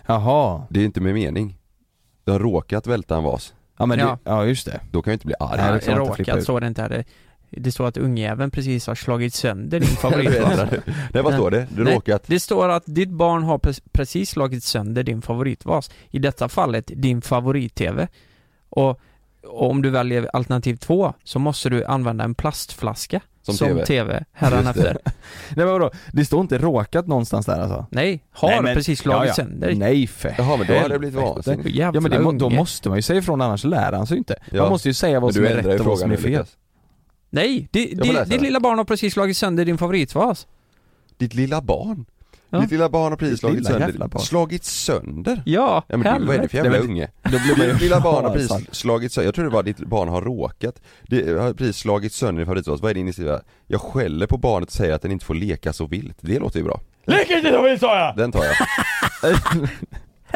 Jaha, Det är inte med mening. Du har råkat välta en vas, ja men Ja. Det, ja just det då kan jag inte bli arg. Nej, flippa råkat så det inte hade Det står att ungjäveln precis har slagit sönder din favoritvas. Nej vad står det? Du Nej. råkat? Det står att ditt barn har pre- precis slagit sönder din favoritvas. I detta fallet din favorit-TV. Och om du väljer alternativ två så måste du använda en plastflaska Som som TV. TV hädanefter. Nej men vadå, det står inte råkat någonstans där alltså? Nej, har Nej, men- precis slagit ja, ja. sönder. Nej för Jaha men då hade det blivit vansinnigt. Ja men det, då måste man ju säga ifrån annars lär han sig ju inte. Ja. Man måste ju säga vad som du är rätt och vad frågan som är fel. Nej, ditt det. lilla barn har precis slagit sönder din favoritvas. Ditt lilla barn? Ja. Ditt lilla barn har precis slagit sönder, slagit sönder? Ja, Ja men det, vad är det för helvete. jävla unge? Ditt lilla barn har precis slagit sönder, jag tror det var ditt barn har råkat Det har precis slagit sönder din favoritvas, vad är det ni skriver? Jag skäller på barnet och säger att den inte får leka så vilt, det låter ju bra Lek inte så vilt sa jag! Den tar jag, den, den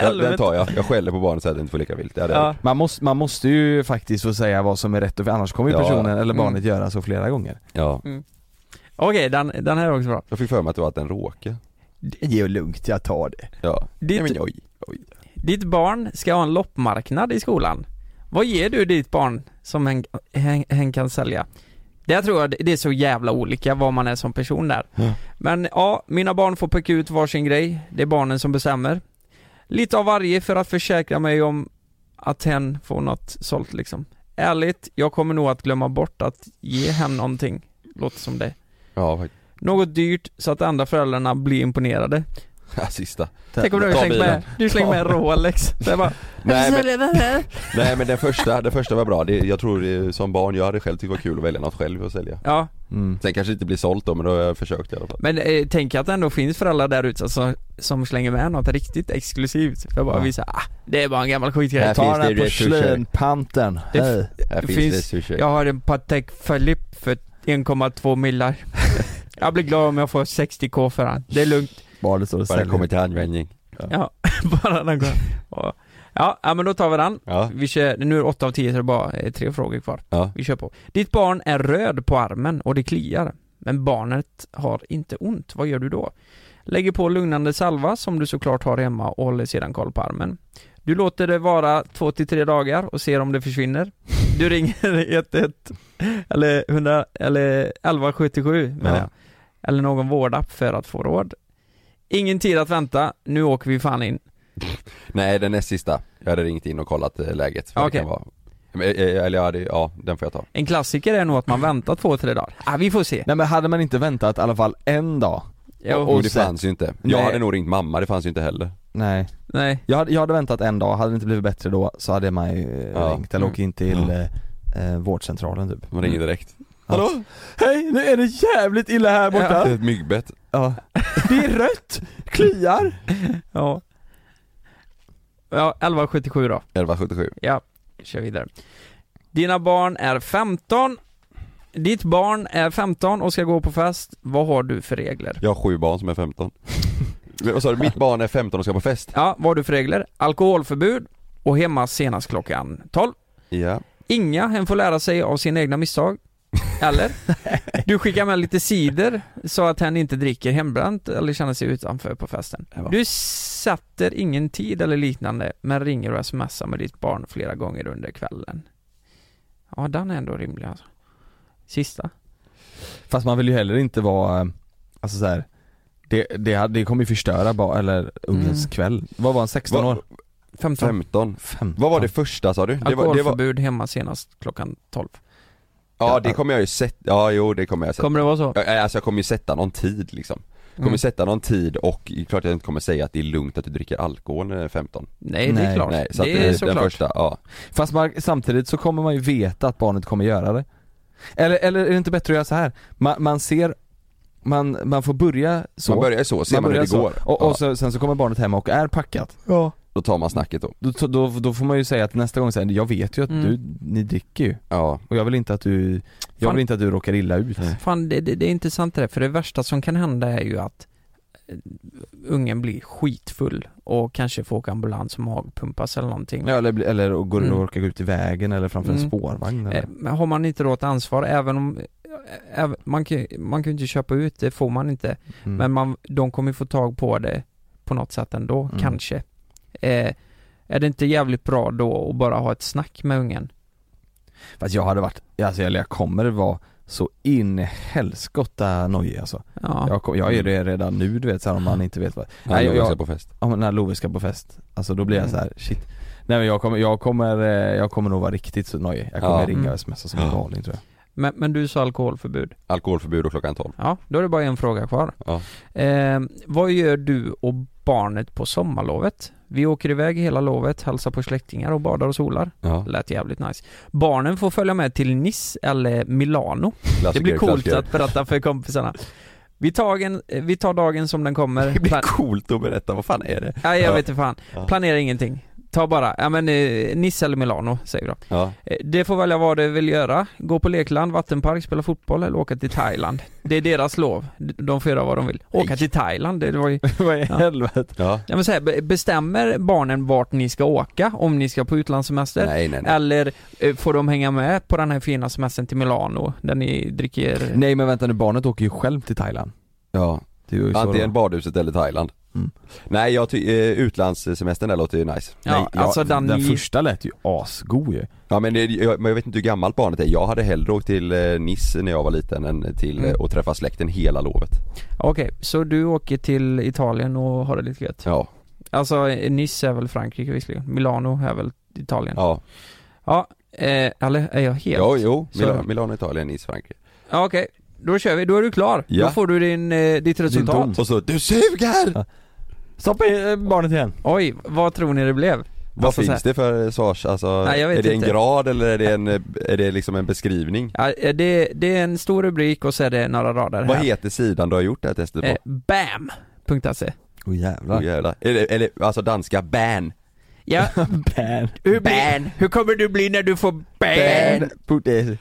Helvete. tar jag, jag skäller på barnet och säger att den inte får leka vilt, det hade Ja. jag Man måste, man måste ju faktiskt få säga vad som är rätt och annars kommer ju Ja. personen eller Mm. barnet göra så flera gånger. Ja, Okej, den, den här är också bra. jag fick för mig att det var att den råkade Det är lugnt, jag tar det. Ja, Ditt, Nej, men oj, oj. ditt barn ska ha en loppmarknad i skolan. Vad ger du ditt barn som hen, hen, hen kan sälja? Det tror jag det är så jävla olika vad man är som person där. Ja. Men ja, mina barn får peka ut varsin grej. Det är barnen som bestämmer. Lite av varje för att försäkra mig om att hen får något sålt liksom. Ärligt, jag kommer nog att glömma bort att ge hen någonting. Låter som det. Ja, faktiskt. Något dyrt så att andra föräldrarna blir imponerade. Ja, sista Tänk om du Ta slänger bilen. med, du slänger med en Rolex. Bara, Nej men, nej men den första, den första var bra, det, jag tror det, som barn, jag hade själv tyckt det var kul att välja något själv och sälja Ja, Mm. Sen kanske det inte blir sålt då men då har jag försökt i alla fall men eh, tänk att det ändå finns föräldrar där ute som, som slänger med något riktigt exklusivt för att bara Ja. visa, ah, det är bara en gammal skitgrej. Ta den här det Hej. Här Det finns, finns- det sushi Jag har en Patek Philippe för 1,2 millar. jag blir glad om jag får 60k för den. Det är lugnt. Står och Bara säljer. kommer till användning Ja, bara den går. Ja. Men då tar vi den. Ja, Vi kör, nu är det 8 av 10 så det är bara eh, tre frågor kvar. ja, Vi kör på. Ditt barn är röd på armen och det kliar. Men barnet har inte ont. Vad gör du då? Lägger på lugnande salva som du såklart har hemma och håller sedan koll på armen. Du låter det vara 2 till 3 dagar och ser om det försvinner. Du ringer 11 eller 100 eller 1177 menar Ja. jag. Eller någon vårdapp för att få råd. Ingen tid att vänta. Nu åker vi fan in. Nej den näst sista, jag hade ringt in och kollat eh, läget Okej. det kan vara Men, eh, Eller ja, det, ja, den får jag ta En klassiker är nog att man väntar två, tre dagar. Ah, vi får se. Nej men hade man inte väntat i alla fall en dag? Jo, Och, det sen- fanns ju inte, jag Nej. hade nog ringt mamma, det fanns ju inte heller Nej. nej. Jag hade, jag hade väntat en dag, hade det inte blivit bättre då så hade man ju eh, Ja. ringt eller Mm. åkt in till Ja. eh, eh, vårdcentralen typ. Man ringer direkt Hallå? Hej, nu är det jävligt illa här Det är borta. ett myggbett Ja. Det är rött, kliar. Ja. Ja, 1177 då. 1177 Ja, kör vidare. Dina barn är 15. Ditt barn är 15 och ska gå på fest. Vad har du för regler? Jag har sju barn som är 15 Men Vad sa du, mitt barn är 15 och ska på fest? Ja, vad har du för regler? Alkoholförbud och hemma senast klockan 12. Ja, Inga, hen får lära sig av sina egna misstag. Eller? Du skickar med lite cider så att hen inte dricker hembränt eller känner sig utanför på festen. Du sätter ingen tid eller liknande men ringer och smsar med ditt barn flera gånger under kvällen. Ja, den är ändå rimlig alltså. Sista. Fast man vill ju heller inte vara, eh, alltså så här. Det, det, det kommer ju förstöra bara, eller ungens Mm. kväll. Vad var han, 16 Vad- år? 15. 15 15. Vad var det första sa du? Det var, det var, hemma senast klockan 12. Ja det kommer jag ju sätta, ja jo det kommer jag sätta Kommer det vara så? Ja, Alltså jag kommer ju sätta någon tid liksom Jag kommer Mm. sätta någon tid och klart jag inte kommer säga att det är lugnt att du dricker alkohol när du är 15 Nej, det är Nej, klart. Nej, så att det är det, den såklart. första, ja Fast man, samtidigt så kommer man ju veta att barnet kommer göra det. Eller, eller är det inte bättre att göra så här? Man, man ser, man, man får börja så. Man börjar ju så, ser man, hur börjar det så. går Och, ja, och så, sen så kommer barnet hem och är packat. Ja. Då tar man snacket då Då, då, då får man ju säga att nästa gång säger jag vet ju att Mm. du, ni dricker ju. Ja, Och jag vill inte att du, jag Fan. vill inte att du råkar illa ut. Fan, det, det, det är intressant det där, för det värsta som kan hända är ju att eh, ungen blir skitfull och kanske får åka ambulans och magpumpas eller någonting. Ja, eller, eller och går Mm. och orkar gå ut i vägen eller framför en Mm. spårvagn Eh, eller. Men har man inte då ett ansvar, även om eh, man, kan, man kan ju inte köpa ut det, får man inte. Mm. Men man, de kommer ju få tag på det på något sätt ändå, Mm. kanske. Eh, är det inte jävligt bra då att bara ha ett snack med ungen? Fast jag hade varit, alltså eller jag kommer vara så in i helskotta nojig alltså. Ja. Jag, kom, jag är det redan nu du vet så här, om man inte vet vad Nej, jag, jag- ska på fest Ja när Love ska på fest, alltså då blir jag så här: shit Nej men jag kommer, jag kommer, eh, jag kommer nog vara riktigt så nojig. Jag kommer Ja. ringa Mm. och smsa som en galning tror jag. Men, men du sa alkoholförbud. Alkoholförbud och klockan 12 Ja, då är det bara en fråga kvar. Ja. Eh, vad gör du och barnet på sommarlovet? Vi åker iväg hela lovet, hälsar på släktingar och badar och solar. Ja, Lät jävligt nice. Barnen får följa med till Nice eller Milano. klassiker, Det blir coolt klassiker. att berätta för kompisarna. Vi tar, en, vi tar dagen som den kommer. Det blir coolt att berätta, vad fan är det? Nej jag Ja. vet inte fan. Ja. Planera ingenting. Ta bara, ja men eh, Nice eller Milano säger vi då. Ja, Eh, Det får välja vad det vill göra. Gå på lekland, vattenpark, spela fotboll eller åka till Thailand. Det är deras lov. De får göra vad de vill. Åka till Thailand, det var ju... Vad i Ja. helvete? ja. Jag vill säga, be- bestämmer barnen vart ni ska åka om ni ska på utlandssemester? Nej nej nej Eller eh, får de hänga med på den här fina semestern till Milano där ni dricker... Nej men vänta nu, barnet åker ju själv till Thailand. Ja, Det är ju så antingen då. badhuset eller Thailand Mm. Nej jag tycker, eh, utlandssemestern där låter ju nice Ja, Nej, ja, alltså den, den ni... första lät ju asgod ju. Ja men, det, jag, men jag vet inte hur gammalt barnet är, jag hade hellre åkt till eh, Nice när jag var liten än till Mm. eh, att träffa släkten hela lovet Okej, så du åker till Italien och har det lite gött? Ja, Alltså eh, Nice är väl Frankrike visserligen, Milano är väl Italien? ja, Ja, eh, eller är jag helt? jo, jo, Milano, Milano Italien, Nice, Frankrike Ja, okej, då kör vi, då är du klar. Ja. Då får du din, eh, ditt resultat. Och så, du suger! Stoppa in eh, barnet igen. Oj, vad tror ni det blev? Vad Alltså, finns det för svars, alltså, Nej, jag vet är det inte. en grad eller är det, en, eh, är det liksom en beskrivning? Ja, eh, det, det är en stor rubrik och så är det några rader Vad här. heter sidan du har gjort det här testet på? Eh, BAM.se Åh jävlar. Oh, jävlar. Eller, eller alltså danska ban Ja, Ban. hur, blir, hur kommer du bli när du får BAN? Ban.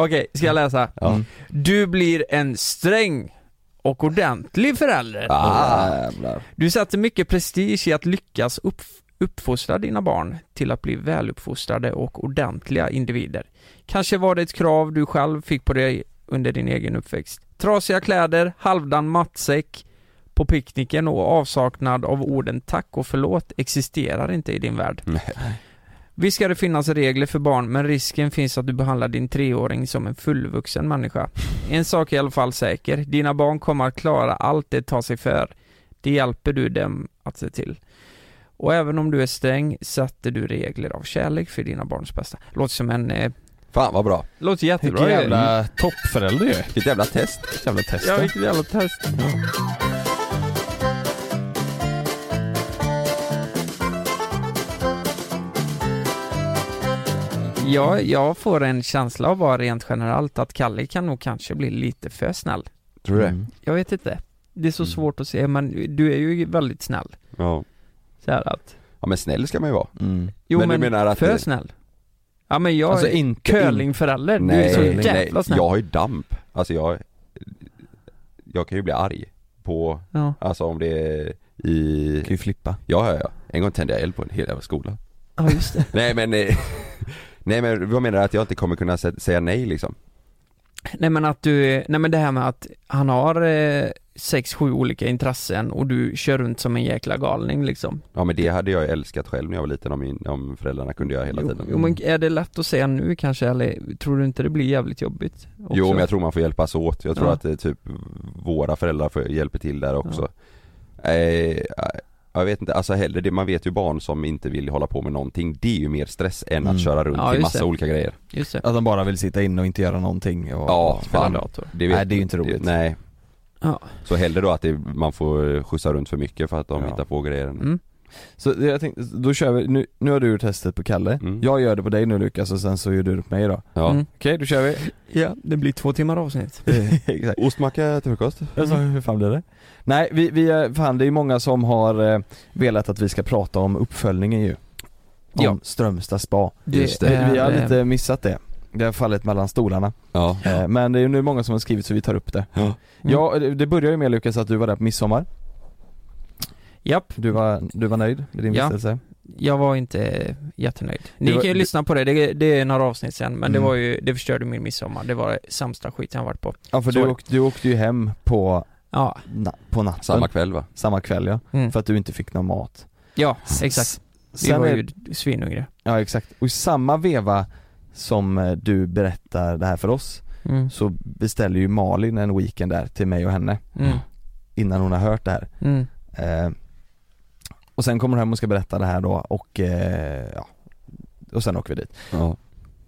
Okej, ska jag läsa? Ja. Mm. Du blir en sträng och ordentlig förälder. Ah. Jävlar. Du sätter mycket prestige i att lyckas upp, uppfostra dina barn till att bli väluppfostrade och ordentliga individer. Kanske var det ett krav du själv fick på dig under din egen uppväxt. Trasiga kläder, halvdan matsäck på picknicken och avsaknad av orden tack och förlåt existerar inte i din värld. Nej. Visst ska det finnas regler för barn, men risken finns att du behandlar din treåring som en fullvuxen människa. En sak är i alla fall säker, dina barn kommer att klara allt det tar sig för. Det hjälper du dem att se till. Och även om du är sträng sätter du regler av kärlek för dina barns bästa. Låter som en... Eh, Fan vad bra, låter jättebra Vilken jävla toppförälder ju. vilket jävla test Jävla test. Ja, vilket jävla test. Ja, jag får en känsla av bara rent generellt att Kalle kan nog kanske bli lite för snäll. Tror du det? Mm. Jag vet inte. Det är så Mm. svårt att se, men du är ju väldigt snäll. Ja. Så här att, ja men snäll ska man ju vara Mm. jo Men men, du menar att för det- snäll. Ja men jag Alltså är inte curlingförälder, du är Nej, så nej, jävla snäll. jag har ju damp, alltså jag Jag kan ju bli arg på, Ja. alltså om det är i, Kan ju flippa. ja ja ja, en gång tände jag eld på en hel jävla skola ja, just det. Nej men, eh, nej men vad menar du att jag inte kommer kunna sä- säga nej liksom? Nej men att du, nej men det här med att han har eh, sex, sju olika intressen och du kör runt som en jäkla galning liksom. Ja men det hade jag älskat själv när jag var liten om, min, om föräldrarna kunde göra hela Jo, tiden jo men är det lätt att säga nu kanske eller tror du inte det blir jävligt jobbigt? också? Jo men jag tror man får hjälpas åt, jag tror Ja. att är typ våra föräldrar får, hjälper till där också eh, Jag vet inte, alltså hellre det, man vet ju barn som inte vill hålla på med någonting, det är ju mer stress än att Mm. köra runt Ja, till just massa det. olika grejer Just det. Att de bara vill sitta inne och inte göra någonting och, Ja, Spela fan. dator. det Nej, det är ju inte roligt. Nej, Ja. så hellre då att det, man får skjutsa runt för mycket för att de Ja. hittar på grejer Mm. Så det- jag tänkte, då kör vi, nu, nu har du gjort testet på Kalle, Mm. jag gör det på dig nu Lukas och sen så gör du det på mig då Ja, Mm. Okej, då kör vi Ja, det blir två timmar avsnitt. Exakt ostmacka till frukost Jag sa, hur fan blir det? Nej, vi, vi, är- fan det är många som har eh, velat att vi ska prata om uppföljningen ju Om Ja. Strömstad spa Just vi, vi har lite missat det Det har fallit mellan stolarna Ja, eh, Men det är nu många som har skrivit så vi tar upp det ja. Mm. Ja, det det börjar ju med Lukas att du var där på midsommar Japp, Du var, du var nöjd med din Ja. vistelse? jag var inte jättenöjd. Ni Det var- kan ju det- lyssna på det, det, det är några avsnitt sen, men det Mm. var ju, det förstörde min midsommar. Det var det sämsta skit jag varit på. Ja för Så- du åkte, du åkte ju hem på, Ja, na, på natten Samma kväll va? samma kväll ja, mm. för att du inte fick någon mat ja exakt. Vi Sen var är, ju svinhungriga. Ja exakt, och i samma veva som eh, du berättar det här för oss Mm. så beställer ju Malin en weekend där till mig och henne Mm. innan hon har hört det här. Mm. Eh, och sen kommer hon hem och ska berätta det här då och eh, ja, och sen åker vi dit. Ja.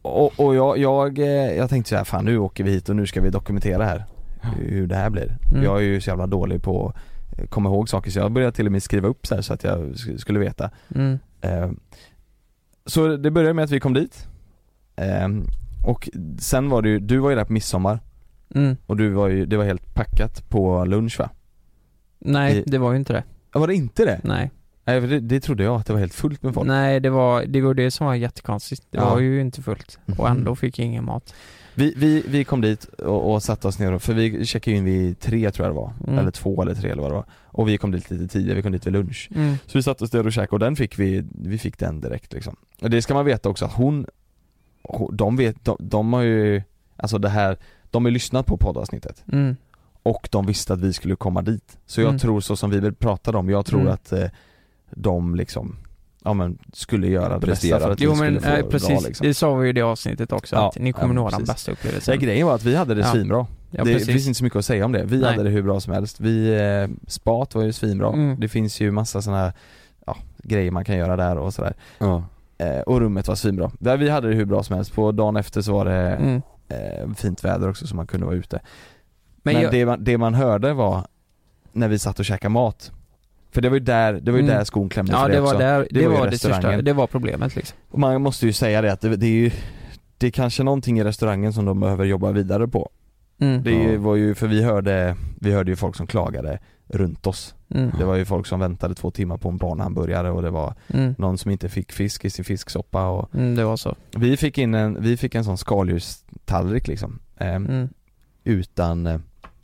Och, och jag, jag, eh, jag tänkte så här, fan nu åker vi hit och nu ska vi dokumentera här. Hur det här blir. Mm. Jag är ju så jävla dålig på att komma ihåg saker så jag började till och med skriva upp så här så att jag sk- skulle veta. Mm. Eh, så det började med att vi kom dit. Eh, och sen var det ju, du var ju där på midsommar Mm. och du var ju, det var helt packat på lunch va? Nej, I- det var ju inte det. Var det inte det? Nej. Nej för det, det trodde jag att det var helt fullt med folk. Nej, det var, det var det som var jättekonstigt. Det Ja. var ju inte fullt. Och Mhm. ändå fick jag ingen mat. Vi, vi, vi kom dit och, och satte oss ner, för vi checkade in vid tre tror jag det var, Mm. eller två eller tre eller vad det var Och vi kom dit lite tidigare, vi kom dit vid lunch Mm. Så vi satte oss där och käkade och den fick vi, vi fick den direkt liksom Och det ska man veta också att hon, de vet, de, de har ju, alltså det här, de har lyssnat på poddavsnittet Mm. och de visste att vi skulle komma dit Så jag Mm. tror så som vi pratade om, jag tror Mm. att eh, de liksom, ja men skulle göra det Prestera. bästa för att Jo vi men skulle få eh, det precis, bra liksom det sa vi ju i det avsnittet också, Ja, att ni kommer ja, nå den bästa upplevelsen. grejen var att vi hade det Ja. svinbra Ja, det, precis. det finns inte så mycket att säga om det. Vi Nej. hade det hur bra som helst. Vi, eh, spat var ju svinbra. Mm. Det finns ju massa sådana här, ja, grejer man kan göra där och sådär. Ja. Eh, och rummet var svinbra. Där vi hade det hur bra som helst. På dagen efter så var det Mm. eh, fint väder också så man kunde vara ute. Men, Men, jag, det, man, det man hörde var när vi satt och käkade mat. För det var ju där, det var ju Mm. där skon klämde ja för det det var också. där, det, Det var ju var det största, det var problemet liksom. Och man måste ju säga det att det, det är ju det är kanske någonting i restaurangen som de behöver jobba vidare på. Mm. Det Ja. var ju, för vi hörde, vi hörde ju folk som klagade runt oss. Mm. Det var ju folk som väntade två timmar på en barnhamburgare och det var Mm. någon som inte fick fisk i sin fisksoppa och Mm, det var så. Vi fick in en, vi fick en sån skaldjurstallrik liksom eh, Mm. Utan, eh,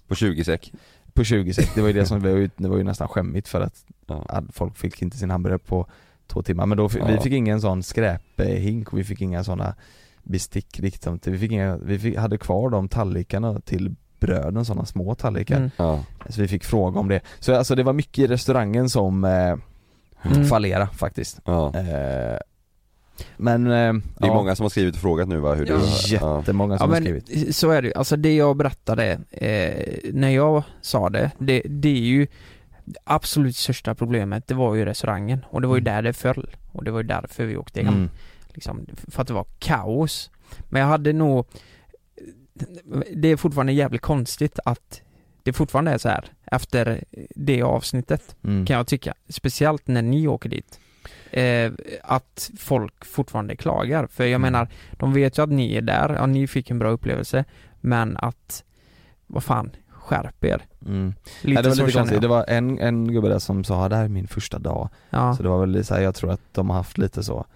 På 20 säck. På 20 säck, det var ju det som, var ju, det var ju nästan skämmigt för att Ja. att folk fick inte sin hamburgare på två timmar men då, fick- vi Ja. fick ingen sån skräphink och vi fick inga såna bestick riktigt, vi fick inga, vi fick, hade kvar de tallrikarna till bröden, sådana små tallrikar Mm. Ja. Så vi fick fråga om det. Så alltså det var mycket i restaurangen som eh, Mm. fallerade faktiskt. Ja. Eh, men eh, Det är ja, många som har skrivit och frågat nu va, hur Ja. du jättemånga Ja som har men skrivit. så är det. Alltså det jag berättade eh, när jag sa det, det, det är ju det absolut största problemet, det var ju restaurangen och det var ju Mm. där det föll och det var ju därför vi åkte hem. Mm. Liksom, för att det var kaos. Men jag hade nog Det är fortfarande jävligt konstigt att det fortfarande är så här efter det avsnittet Mm. kan jag tycka. Speciellt när ni åker dit. Eh, att folk fortfarande klagar. För jag Mm. menar, de vet ju att ni är där, ja ni fick en bra upplevelse. Men att, vad fan, skärp er. Mm. Lite Nej, det var lite konstigt, det var en, en gubbe där som sa det här är min första dag. Ja, Så det var väl så här, jag tror att de har haft lite så.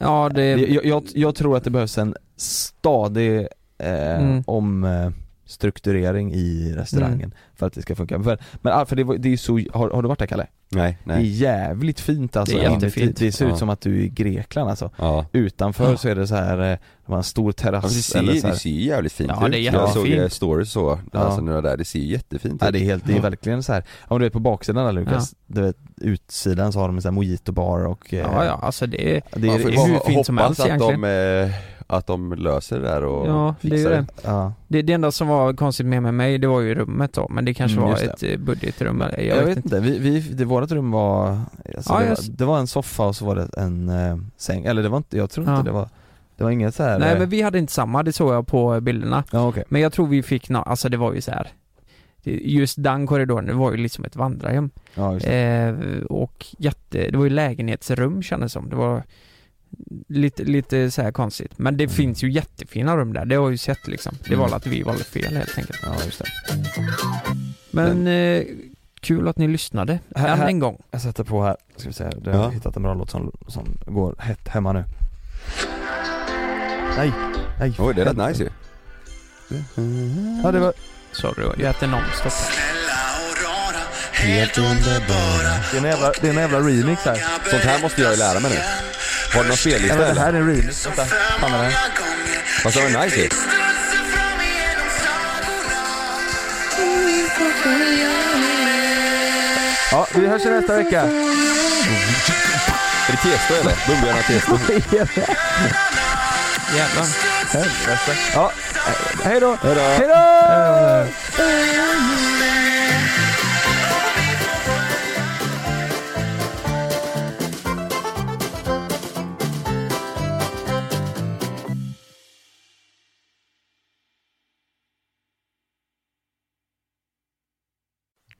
ja det, Jag, jag, jag tror att det behövs en stadig eh, Mm. om eh, strukturering i restaurangen Mm. för att det ska funka. För, men ah, för det, var- det är ju så, har, har du varit där Kalle? Nej, Det är nej. jävligt fint alltså. Det är jättefint. Det ser ut Ja. som att du är i Grekland alltså. Ja. Utanför Ja. så är det så här, eh, det var en stor Ja, men det, terrass ser, eller så här. det ser ju jävligt fint Ja, ut. det är Jag såg jättefint. eh, stories så, Ja. alltså när där, det ser jättefint Ja ut. det är helt, det är Ja. verkligen så här. om du vet på baksidan där Lukas, du vet utsidan så har de en sån här mojito-bar och eh, ja, ja, alltså det är, det är, det hur fint som hoppas helst att egentligen. de, eh, att de löser det där och Ja, det är ju fixar det. ja. det. Det enda som var konstigt med, med mig, det var ju rummet då. Men det kanske Mm, var just ett eh, budgetrum, eller jag, Jag, vet inte. vi, vi, det, vårat rum var, alltså Ja, det, var det var en soffa och så var det en eh, säng, eller det var inte, jag tror Ja. inte det var, det var inget så här. Nej eh, men vi hade inte samma, det såg jag på bilderna. Ja okej. Men jag tror vi fick nå, alltså det var ju så här. det- Just den korridoren, det var ju liksom ett vandrarhem. Ja just det. Eh, och jätte, det var ju lägenhetsrum kändes som. Det var lite, lite så här konstigt. Men det Mm. finns ju jättefina rum där, det har jag ju sett liksom. Det var Mm. att vi valde fel helt enkelt. Ja just det. Men eh, kul att ni lyssnade, Här- än här- en gång. Jag sätter på här, ska vi se, du har Ja. hittat en bra låt som, som går hett hemma nu. Nej, nej. Oj, det är rätt nice ju. Ja det var Sorry, jag äter nonstop här. Helt underbara. Det är en jävla, det är en jävla remix här. Sånt här måste jag ju lära mig nu. Har du någon spellista men det här eller? är en remix, vänta. Fan är det här? Fast det var nice ju. Ja, vi hörs nästa vecka. Är det Tiesto eller? Bumbibjörnar Tiesto. Jävlar. Helvete. Ja, Hej då! Hejdå! Hej då!